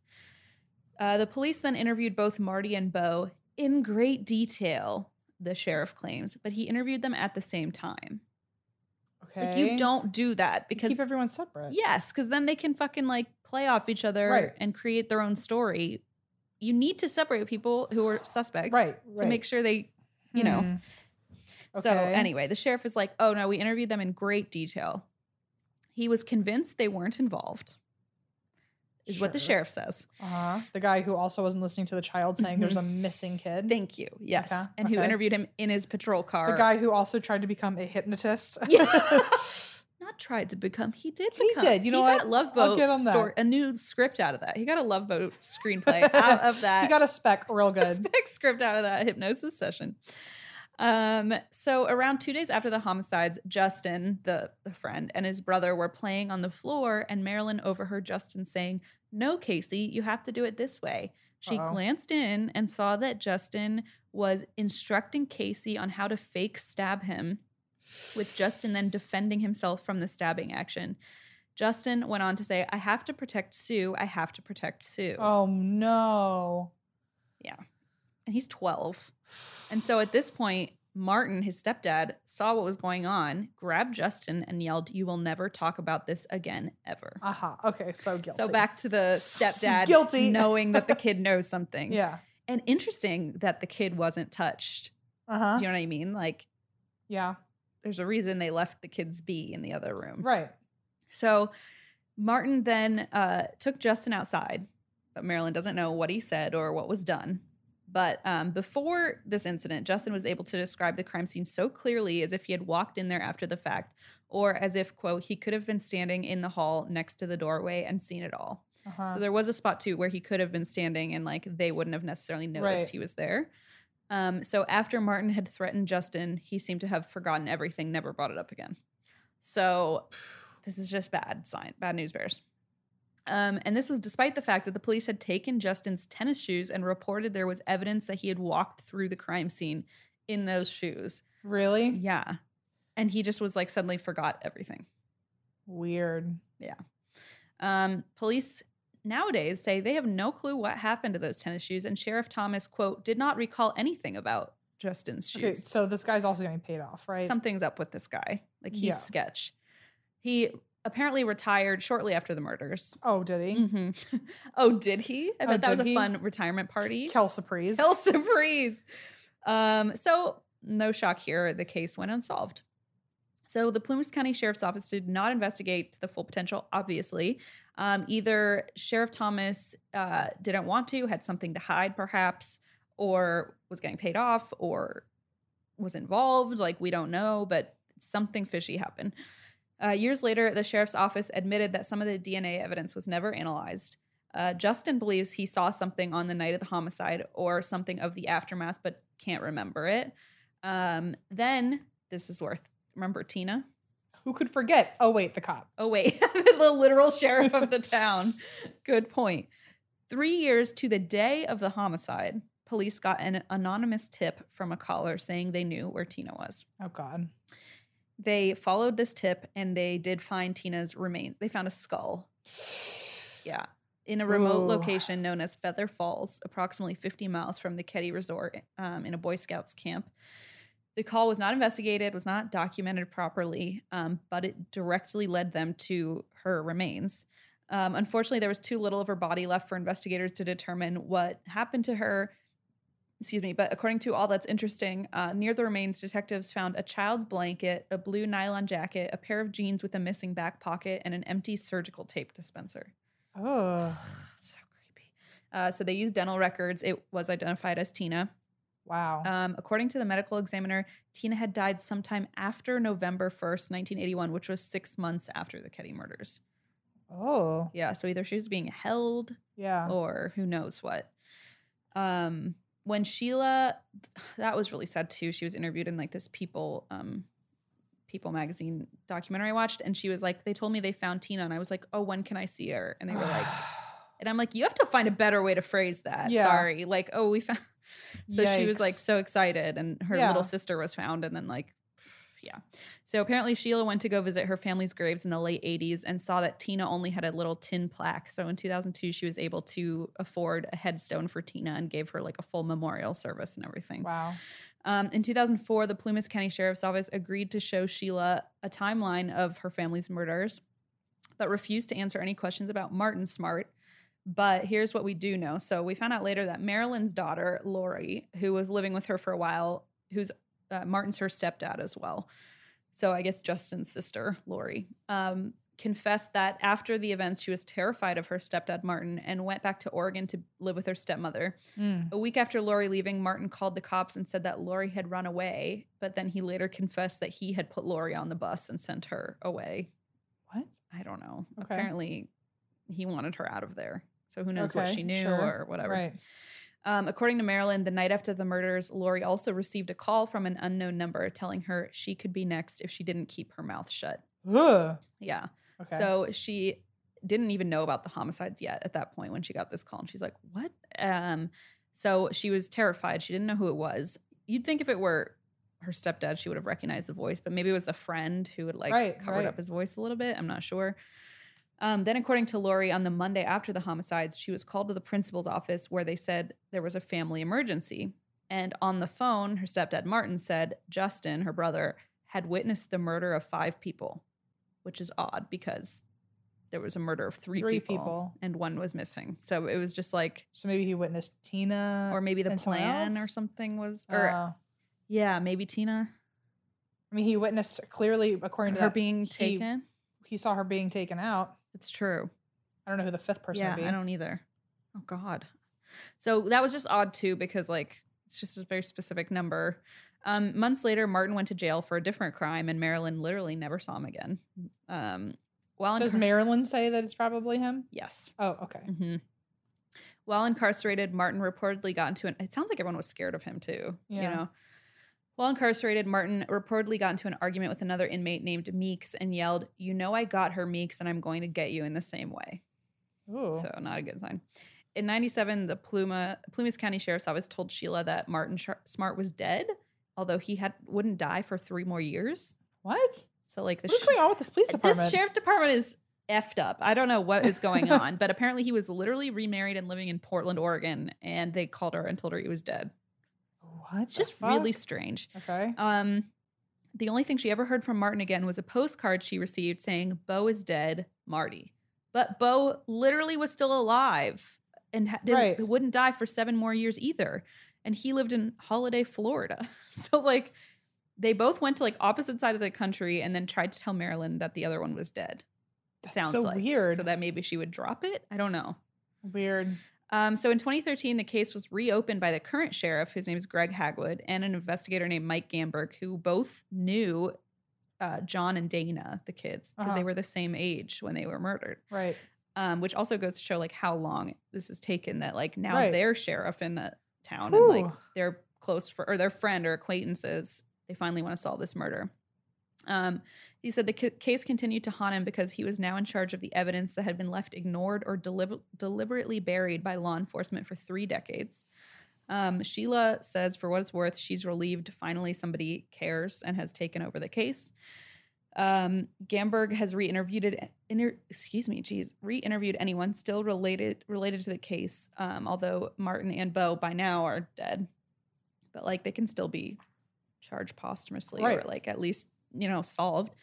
uh, the police then interviewed both marty and bo in great detail the sheriff claims but he interviewed them at the same time Okay. like you don't do that because keep everyone separate. yes because then they can fucking like play off each other Right. and create their own story you need to separate people who are suspects Right. to right. make sure they you know Hmm. so anyway, the sheriff is like, "Oh no, we interviewed them in great detail." He was convinced they weren't involved. Is what the sheriff says. Uh-huh. The guy who also wasn't listening to the child saying there's a Mm-hmm. missing kid. Thank you. Yes, Okay, and who interviewed him in his patrol car. the guy who also tried to become a hypnotist. Yeah. Not tried to become. He did. He did. You know got what? Love I'll Boat give him that. story, a new script out of that. He got a Love Boat screenplay out of that. he got a spec real a good. spec script out of that hypnosis session. Um, so around two days after the homicides, Justin, the, the friend, and his brother were playing on the floor, and Marilyn overheard Justin saying, No, Casey, you have to do it this way. She Uh-oh. glanced in and saw that Justin was instructing Casey on how to fake stab him, with Justin then defending himself from the stabbing action. Justin went on to say, I have to protect Sue. I have to protect Sue. Oh no. Yeah. And he's 12. And so at this point, Martin, his stepdad, saw what was going on, grabbed Justin, and yelled, You will never talk about this again, ever. Aha. Okay. So guilty. So back to the stepdad Guilty. knowing that the kid knows something. Yeah. And interesting that the kid wasn't touched. Uh huh. Do you know what I mean? Like, Yeah. there's a reason they left the kids be in the other room. Right. So Martin then uh, took Justin outside, but Marilyn doesn't know what he said or what was done. But um, before this incident, Justin was able to describe the crime scene so clearly as if he had walked in there after the fact, or as if, quote, he could have been standing in the hall next to the doorway and seen it all. Uh-huh. So there was a spot too where he could have been standing and like they wouldn't have necessarily noticed Right. he was there. Um, so after Martin had threatened Justin, he seemed to have forgotten everything, never brought it up again. So this is just bad sign, bad news bears. Um, and this was despite the fact that the police had taken Justin's tennis shoes and reported there was evidence that he had walked through the crime scene in those shoes. really Yeah. And he just was like suddenly forgot everything. weird. Yeah. Um, police nowadays say they have no clue what happened to those tennis shoes, and Sheriff Thomas, quote, did not recall anything about Justin's shoes. Okay. So this guy's also getting paid off, right? Something's up with this guy. Like he's Yeah. sketch. He apparently retired shortly after the murders. oh, did he? Mhm. oh, did he? I Oh, bet that was a he? fun retirement party. Kel Surprise. Hell surprise. Um, so no shock here. The case went unsolved. So the Plumas County Sheriff's Office did not investigate to the full potential, obviously. Um, either Sheriff Thomas uh, didn't want to, had something to hide, perhaps, or was getting paid off or was involved. Like, we don't know, but something fishy happened. Uh, years later, the sheriff's office admitted that some of the DNA evidence was never analyzed. Uh, Justin believes he saw something on the night of the homicide or something of the aftermath, but can't remember it. Um, then, this is worth, remember Tina? Who could forget? Oh wait, the cop. Oh, wait, the literal sheriff of the town. Good point. Three years to the day of the homicide, police got an anonymous tip from a caller saying they knew where Tina was. Oh god. They followed this tip and they did find Tina's remains. They found a skull. Yeah. In a remote Ooh. location known as Feather Falls, approximately 50 miles from the Keddie Resort um, in a Boy Scouts camp. The call was not investigated, was not documented properly, um, but it directly led them to her remains. Um, unfortunately, there was too little of her body left for investigators to determine what happened to her. Excuse me, but according to all that's interesting, uh, near the remains, detectives found a child's blanket, a blue nylon jacket, a pair of jeans with a missing back pocket, and an empty surgical tape dispenser. Oh. so creepy. Uh, so they used dental records. It was identified as Tina. Wow. Um, according to the medical examiner, Tina had died sometime after November 1st, 1981, which was six months after the Keddie murders. oh. Yeah, so either she was being held Yeah. or who knows what. Um, when Sheila, that was really sad too. She was interviewed in like this People, um, People magazine documentary I watched, and she was like, "They told me they found Tina," and I was like, "Oh, when can I see her?" And they were like, and I'm like, "You have to find a better way to phrase that." Yeah. Sorry, like, oh, we found. So she was like so excited, and her Yeah. little sister was found, and then like, yeah. So apparently Sheila went to go visit her family's graves in the late 80s and saw that Tina only had a little tin plaque. So in 2002, she was able to afford a headstone for Tina and gave her like a full memorial service and everything. wow. Um, in 2004, the Plumas County Sheriff's Office agreed to show Sheila a timeline of her family's murders, but refused to answer any questions about Martin Smart. But here's what we do know. So we found out later that Marilyn's daughter, Lori, who was living with her for a while, who's uh, Martin's her stepdad as well. So I guess Justin's sister, Lori, um, confessed that after the events, she was terrified of her stepdad, Martin, and went back to Oregon to live with her stepmother. Mm. A week after Lori leaving, Martin called the cops and said that Lori had run away, but then he later confessed that he had put Lori on the bus and sent her away. What? I don't know. Okay. Apparently, he wanted her out of there. So who knows what she knew sure. or whatever. Right. Um, according to Marilyn, the night after the murders, Lori also received a call from an unknown number telling her she could be next if she didn't keep her mouth shut. Ugh. Yeah. Okay. So she didn't even know about the homicides yet at that point when she got this call. And she's like, what? Um, so she was terrified. She didn't know who it was. You'd think if it were her stepdad, she would have recognized the voice, but maybe it was a friend who had like Right, covered right. up his voice a little bit. I'm not sure. Um, then, according to Lori, on the Monday after the homicides, she was called to the principal's office where they said there was a family emergency. And on the phone, her stepdad Martin said Justin, her brother, had witnessed the murder of five people, which is odd because there was a murder of three, Three people, people. and one was missing. So it was just like, so maybe he witnessed Tina, or maybe the plan or something was, or Uh, yeah, maybe Tina, I mean, he witnessed clearly, according to her that, being he- taken. He saw her being taken out. It's true. I don't know who the fifth person yeah, would be. I don't either. Oh God. So that was just odd too because like it's just a very specific number. Um, months later, Martin went to jail for a different crime, and Marilyn literally never saw him again. Um, while Does incar- Marilyn say that it's probably him? yes. Oh, okay. hmm While incarcerated, Martin reportedly got into an. It sounds like everyone was scared of him too. You Yeah. know. While incarcerated, Martin reportedly got into an argument with another inmate named Meeks and yelled, "You know I got her, Meeks, and I'm going to get you in the same way." Ooh. So not a good sign. In 97, the Pluma, Plumas County Sheriff's Office told Sheila that Martin Shar- Smart was dead, although he had wouldn't die for three more years. what? So like the What is sh- going on with this police department? this sheriff department is effed up. I don't know what is going on, but apparently he was literally remarried and living in Portland, Oregon, and they called her and told her he was dead. What? It's just really strange. okay. Um, the only thing she ever heard from Martin again was a postcard she received saying, Bo is dead, Marty. But Bo literally was still alive and ha- Right. wouldn't die for seven more years either. And he lived in Holiday, Florida. So, like, they both went to like opposite side of the country and then tried to tell Marilyn that the other one was dead. That's Sounds so like weird. So that maybe she would drop it. I don't know. weird. Um, so in 2013, the case was reopened by the current sheriff, whose name is Greg Hagwood, and an investigator named Mike Gamberg, who both knew uh, John and Dana, the kids, because they Uh-huh. were the same age when they were murdered. Right. Um, which also goes to show like how long this has taken. That like now Right. they're sheriff in the town, and like Whew. their close fr- or their friend or acquaintances, they finally want to solve this murder. Um, he said the ca- case continued to haunt him because he was now in charge of the evidence that had been left ignored or delib- deliberately buried by law enforcement for three decades. Um, Sheila says, for what it's worth, she's relieved finally somebody cares and has taken over the case. Um, Gamberg has re-interviewed it, inter, excuse me, geez, re-interviewed anyone still related related to the case. Um, although Martin and Bo by now are dead, but like they can still be charged posthumously or like at least you know solved.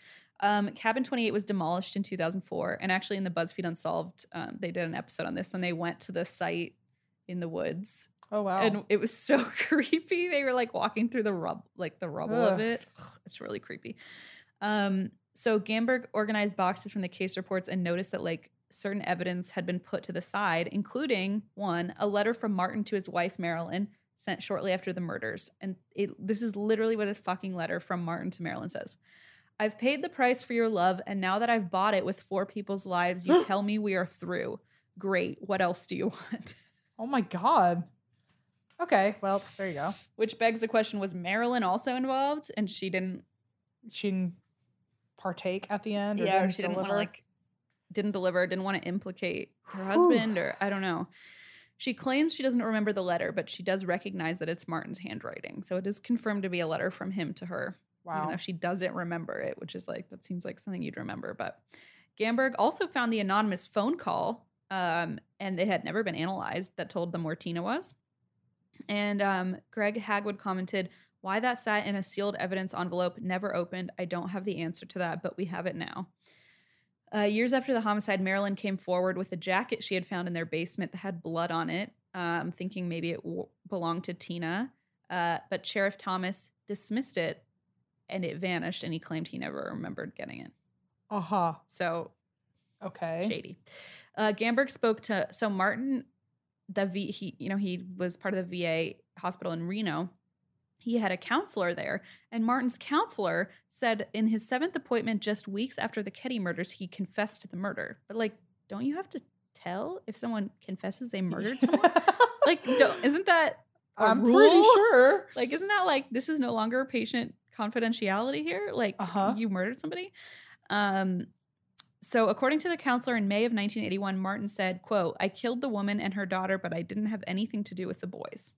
Um, Cabin 28 was demolished in 2004, and actually in the BuzzFeed Unsolved, um, they did an episode on this, and they went to the site in the woods, Oh wow. and it was so creepy. They were like walking through the rub, like the rubble of Ugh. it. It's really creepy. Um, so Gamberg organized boxes from the case reports and noticed that like certain evidence had been put to the side, including one, a letter from Martin to his wife Marilyn sent shortly after the murders. And it, this is literally what his fucking letter from Martin to Marilyn says. I've paid the price for your love, and now that I've bought it with four people's lives, you tell me we are through. Great. What else do you want? oh my god. Okay. Well, there you go. Which begs the question: Was Marilyn also involved, and she didn't? She didn't partake at the end. Or yeah, didn't she didn't want to like didn't deliver, didn't want to implicate her Whew. husband, or I don't know. She claims she doesn't remember the letter, but she does recognize that it's Martin's handwriting, so it is confirmed to be a letter from him to her. even Wow. though she doesn't remember it, which is like that seems like something you'd remember. But Gamberg also found the anonymous phone call, um, and they had never been analyzed that told them where Tina was. And um, Greg Hagwood commented, "Why that sat in a sealed evidence envelope, never opened. I don't have the answer to that, but we have it now." Uh, years after the homicide, Marilyn came forward with a jacket she had found in their basement that had blood on it, um, thinking maybe it w- belonged to Tina. Uh, but Sheriff Thomas dismissed it and it vanished, and he claimed he never remembered getting it. Uh huh. So Okay. shady. Uh, Gamberg spoke to so Martin, the V. He you know he was part of the VA hospital in Reno. He had a counselor there, and Martin's counselor said in his seventh appointment, just weeks after the Keddie murders, he confessed to the murder. But like, don't you have to tell if someone confesses they murdered someone? like, don't, isn't that a I'm pretty rule? sure. like isn't that like this is no longer patient confidentiality here like Uh-huh. you murdered somebody um so according to the counselor in may of 1981 martin said quote i killed the woman and her daughter but i didn't have anything to do with the boys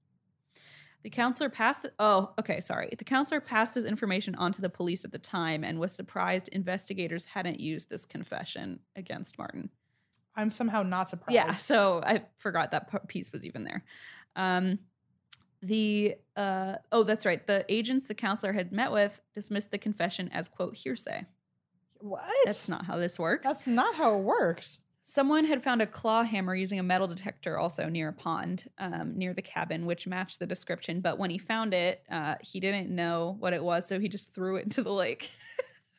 the counselor passed the, oh okay sorry the counselor passed this information on to the police at the time and was surprised investigators hadn't used this confession against martin I'm somehow not surprised. yeah, so I forgot that piece was even there. Um, the uh, oh, that's right. The agents the counselor had met with dismissed the confession as quote hearsay. what? That's not how this works. That's not how it works. Someone had found a claw hammer using a metal detector also near a pond um, near the cabin, which matched the description. But when he found it, uh, he didn't know what it was, so he just threw it into the lake.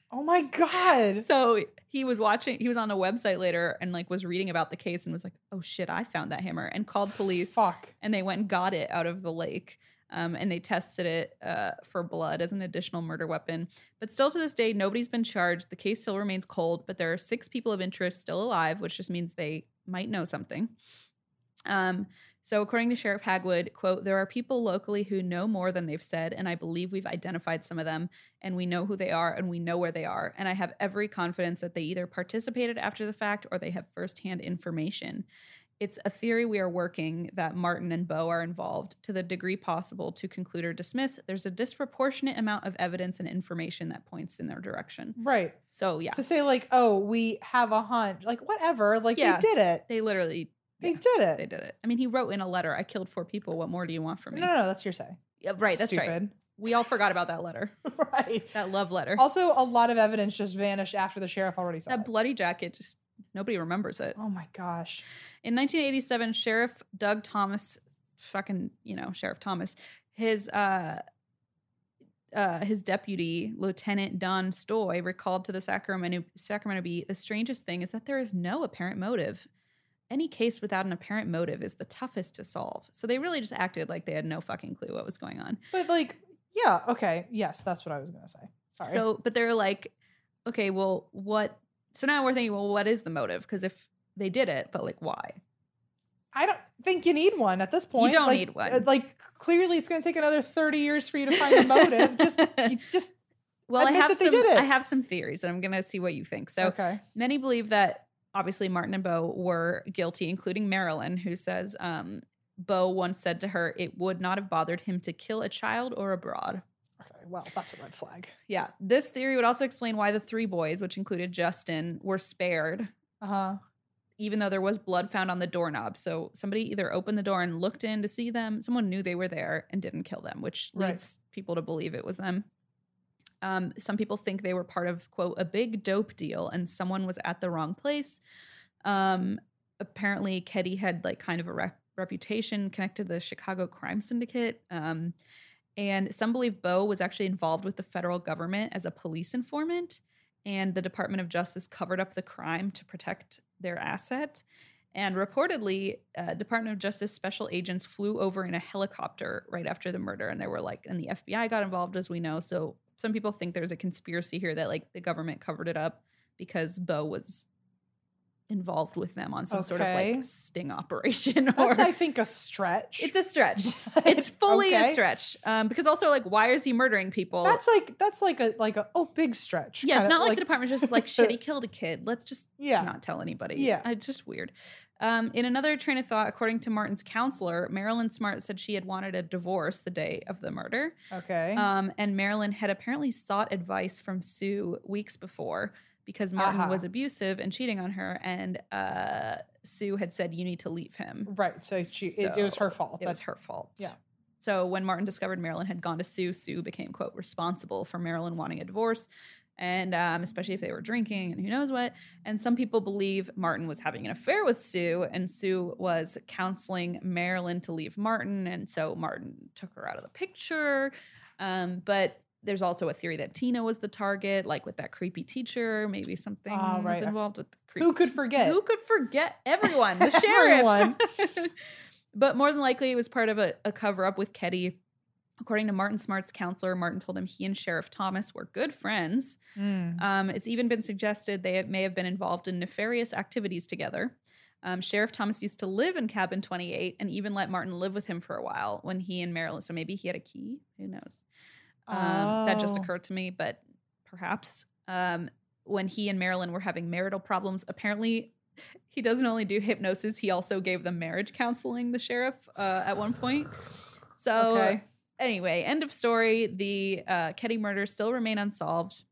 Oh my god. so he was watching. He was on a website later and like was reading about the case and was like, "Oh shit, I found that hammer!" and called police. Fuck. and they went and got it out of the lake um, and they tested it uh, for blood as an additional murder weapon. But still to this day nobody's been charged. The case still remains cold but there are six people of interest still alive which just means they might know something. Um, so according to sheriff hagwood quote there are people locally who know more than they've said and i believe we've identified some of them and we know who they are and we know where they are and i have every confidence that they either participated after the fact or they have firsthand information it's a theory we are working that Martin and Bo are involved to the degree possible to conclude or dismiss. There's a disproportionate amount of evidence and information that points in their direction. Right. So yeah, To say like, oh, we have a hunch. Like whatever. Like Yeah. they did it. they literally They yeah, did it. they did it. I mean, he wrote in a letter, "I killed four people. What more do you want from me?" No, no, no, that's your say. Yeah, right. That's right. Stupid. We all forgot about that letter. right. That love letter. Also, a lot of evidence just vanished after the sheriff already saw that it. bloody jacket. Just nobody remembers it. Oh my gosh. In 1987, Sheriff Doug Thomas, fucking, you know, Sheriff Thomas, his uh uh, his deputy, Lieutenant Don Stoy, recalled to the Sacramento Sacramento Bee, the strangest thing is that there is no apparent motive. any case without an apparent motive is the toughest to solve. So they really just acted like they had no fucking clue what was going on. But like, yeah, okay, yes, that's what I was gonna say. Sorry. So, but they're like, okay, well, what? So now we're thinking, well, what is the motive? Because if they did it, but like, why? I don't think you need one at this point. You don't Like, need one. uh, Like clearly, it's going to take another thirty years for you to find the motive. just, just Well, I have some. I have some theories, and I'm gonna see what you think. So, okay. many believe that obviously Martin and Bo were guilty, including Marilyn, who says um, Bo once said to her, "It would not have bothered him to kill a child or abroad." Okay. Well, that's a red flag. Yeah, this theory would also explain why the three boys, which included Justin, were spared Uh huh. even though there was blood found on the doorknob. So somebody either opened the door and looked in to see them, someone knew they were there and didn't kill them, which Right. leads people to believe it was them. Um, some people think they were part of, quote, a big dope deal and someone was at the wrong place. Um, apparently, Keddie had like kind of a rep- reputation connected to the Chicago crime syndicate. Um, and some believe Bo was actually involved with the federal government as a police informant, and the Department of Justice covered up the crime to protect their asset. And reportedly, uh, Department of Justice special agents flew over in a helicopter right after the murder, and they were like, and the FBI got involved, as we know. So some people think there's a conspiracy here that like the government covered it up because Bo was involved with them on some sort of like sting operation. Or That's, I think, a stretch. it's a stretch. It's fully a stretch. Um, because also like, why is he murdering people? That's like that's like a like a oh big stretch. yeah, it's not like, the department just like shit. He killed a kid. Let's just Yeah. not tell anybody. Yeah. it's just weird. Um, in another train of thought, according to Martin's counselor, Marilyn Smart said she had wanted a divorce the day of the murder. Okay. Um, and Marilyn had apparently sought advice from Sue weeks before because Martin Uh-huh. was abusive and cheating on her, and uh, Sue had said, "You need to leave him." right. So she it, it was her fault. It was her fault. Yeah. So when Martin discovered Marilyn had gone to Sue, Sue became quote responsible for Marilyn wanting a divorce, and um, especially if they were drinking and who knows what. And some people believe Martin was having an affair with Sue, and Sue was counseling Marilyn to leave Martin, and so Martin took her out of the picture. Um, but there's also a theory that Tina was the target, like with that creepy teacher. Maybe something Oh, was right. F- involved with the creepy Who could forget? who could forget everyone? The sheriff. Everyone. but more than likely, it was part of a, a cover up with Keddie. According to Martin Smart's counselor, Martin told him he and Sheriff Thomas were good friends. Mm. Um, it's even been suggested they may have been involved in nefarious activities together. Um, Sheriff Thomas used to live in cabin 28 and even let Martin live with him for a while when he and Marilyn. So maybe he had a key. Who knows? Um, That just Oh. occurred to me, but perhaps um, when he and Marilyn were having marital problems, apparently he doesn't only do hypnosis, he also gave them marriage counseling, the sheriff, uh, at one point. So, Okay. anyway, end of story. The uh, Keddie murders still remain unsolved.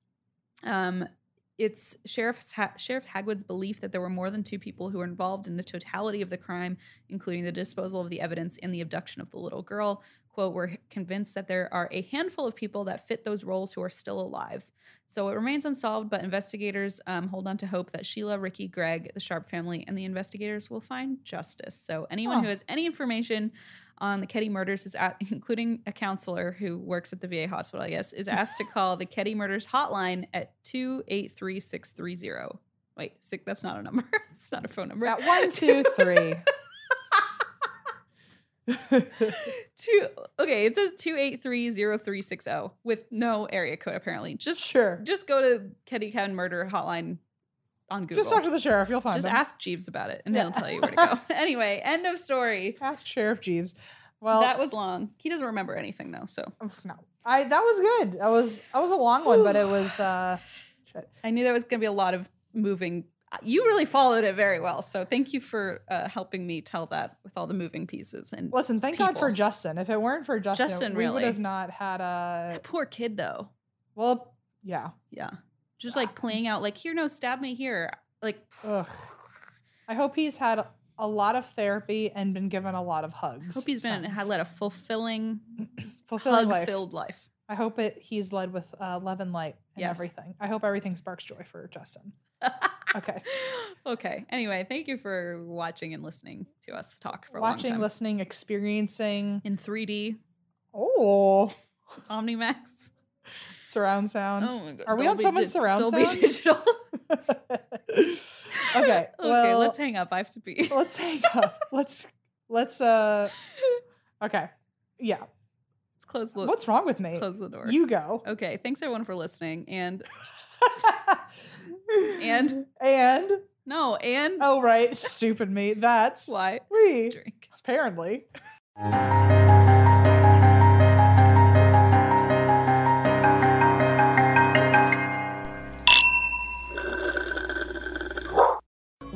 Um, it's Sheriff ha- Sheriff Hagwood's belief that there were more than two people who were involved in the totality of the crime, including the disposal of the evidence and the abduction of the little girl. Quote, we're convinced that there are a handful of people that fit those roles who are still alive. So it remains unsolved, but investigators um, hold on to hope that Sheila, Ricky, Greg, the Sharp family, and the investigators will find justice. So anyone Huh. who has any information on the Keddie murders is at, including a counselor who works at the VA hospital, I guess, is asked to call the Keddie murders hotline at 283630. Wait, sick, that's not a number. it's not a phone number. At one, two, three. Two okay, it says 2830360 with no area code apparently. Just sure. just go to Keddie Cabin Murder Hotline on Google. Just talk to the sheriff. You'll find Just him. ask Jeeves about it and Yeah. he'll tell you where to go. anyway, end of story. Ask Sheriff Jeeves. Well, that was long. He doesn't remember anything though, so no. I that was good. That was that was a long one, but it was uh shit. I knew there was going to be a lot of moving. You really followed it very well, so thank you for uh, helping me tell that with all the moving pieces. And Listen, thank God for. Justin. If it weren't for Justin, Justin, we would have not had a that poor kid though, well, yeah. yeah, just like playing out like here, no, stab me here, like Ugh. I hope he's had a lot of therapy and been given a lot of hugs. hope he's been since. had led a fulfilling, fulfilling life. hug-filled life. I hope it he's led with uh, love and light and Yes. everything. I hope everything sparks joy for Justin. Okay. okay. Anyway, thank you for watching and listening to us talk for a Watching, long time. listening, experiencing. in 3D, Oh, OmniMax. Surround sound. Oh my god! Are we on someone's Di- surround Dolby sound? Digital. Okay. Okay, Well, let's hang up. I have to be. let's hang up. Let's let's uh. Okay. Yeah. Let's close the What's wrong with me? close the door. You go. Okay, thanks everyone for listening. And And? and no, and oh right, stupid me. That's why we drink. apparently.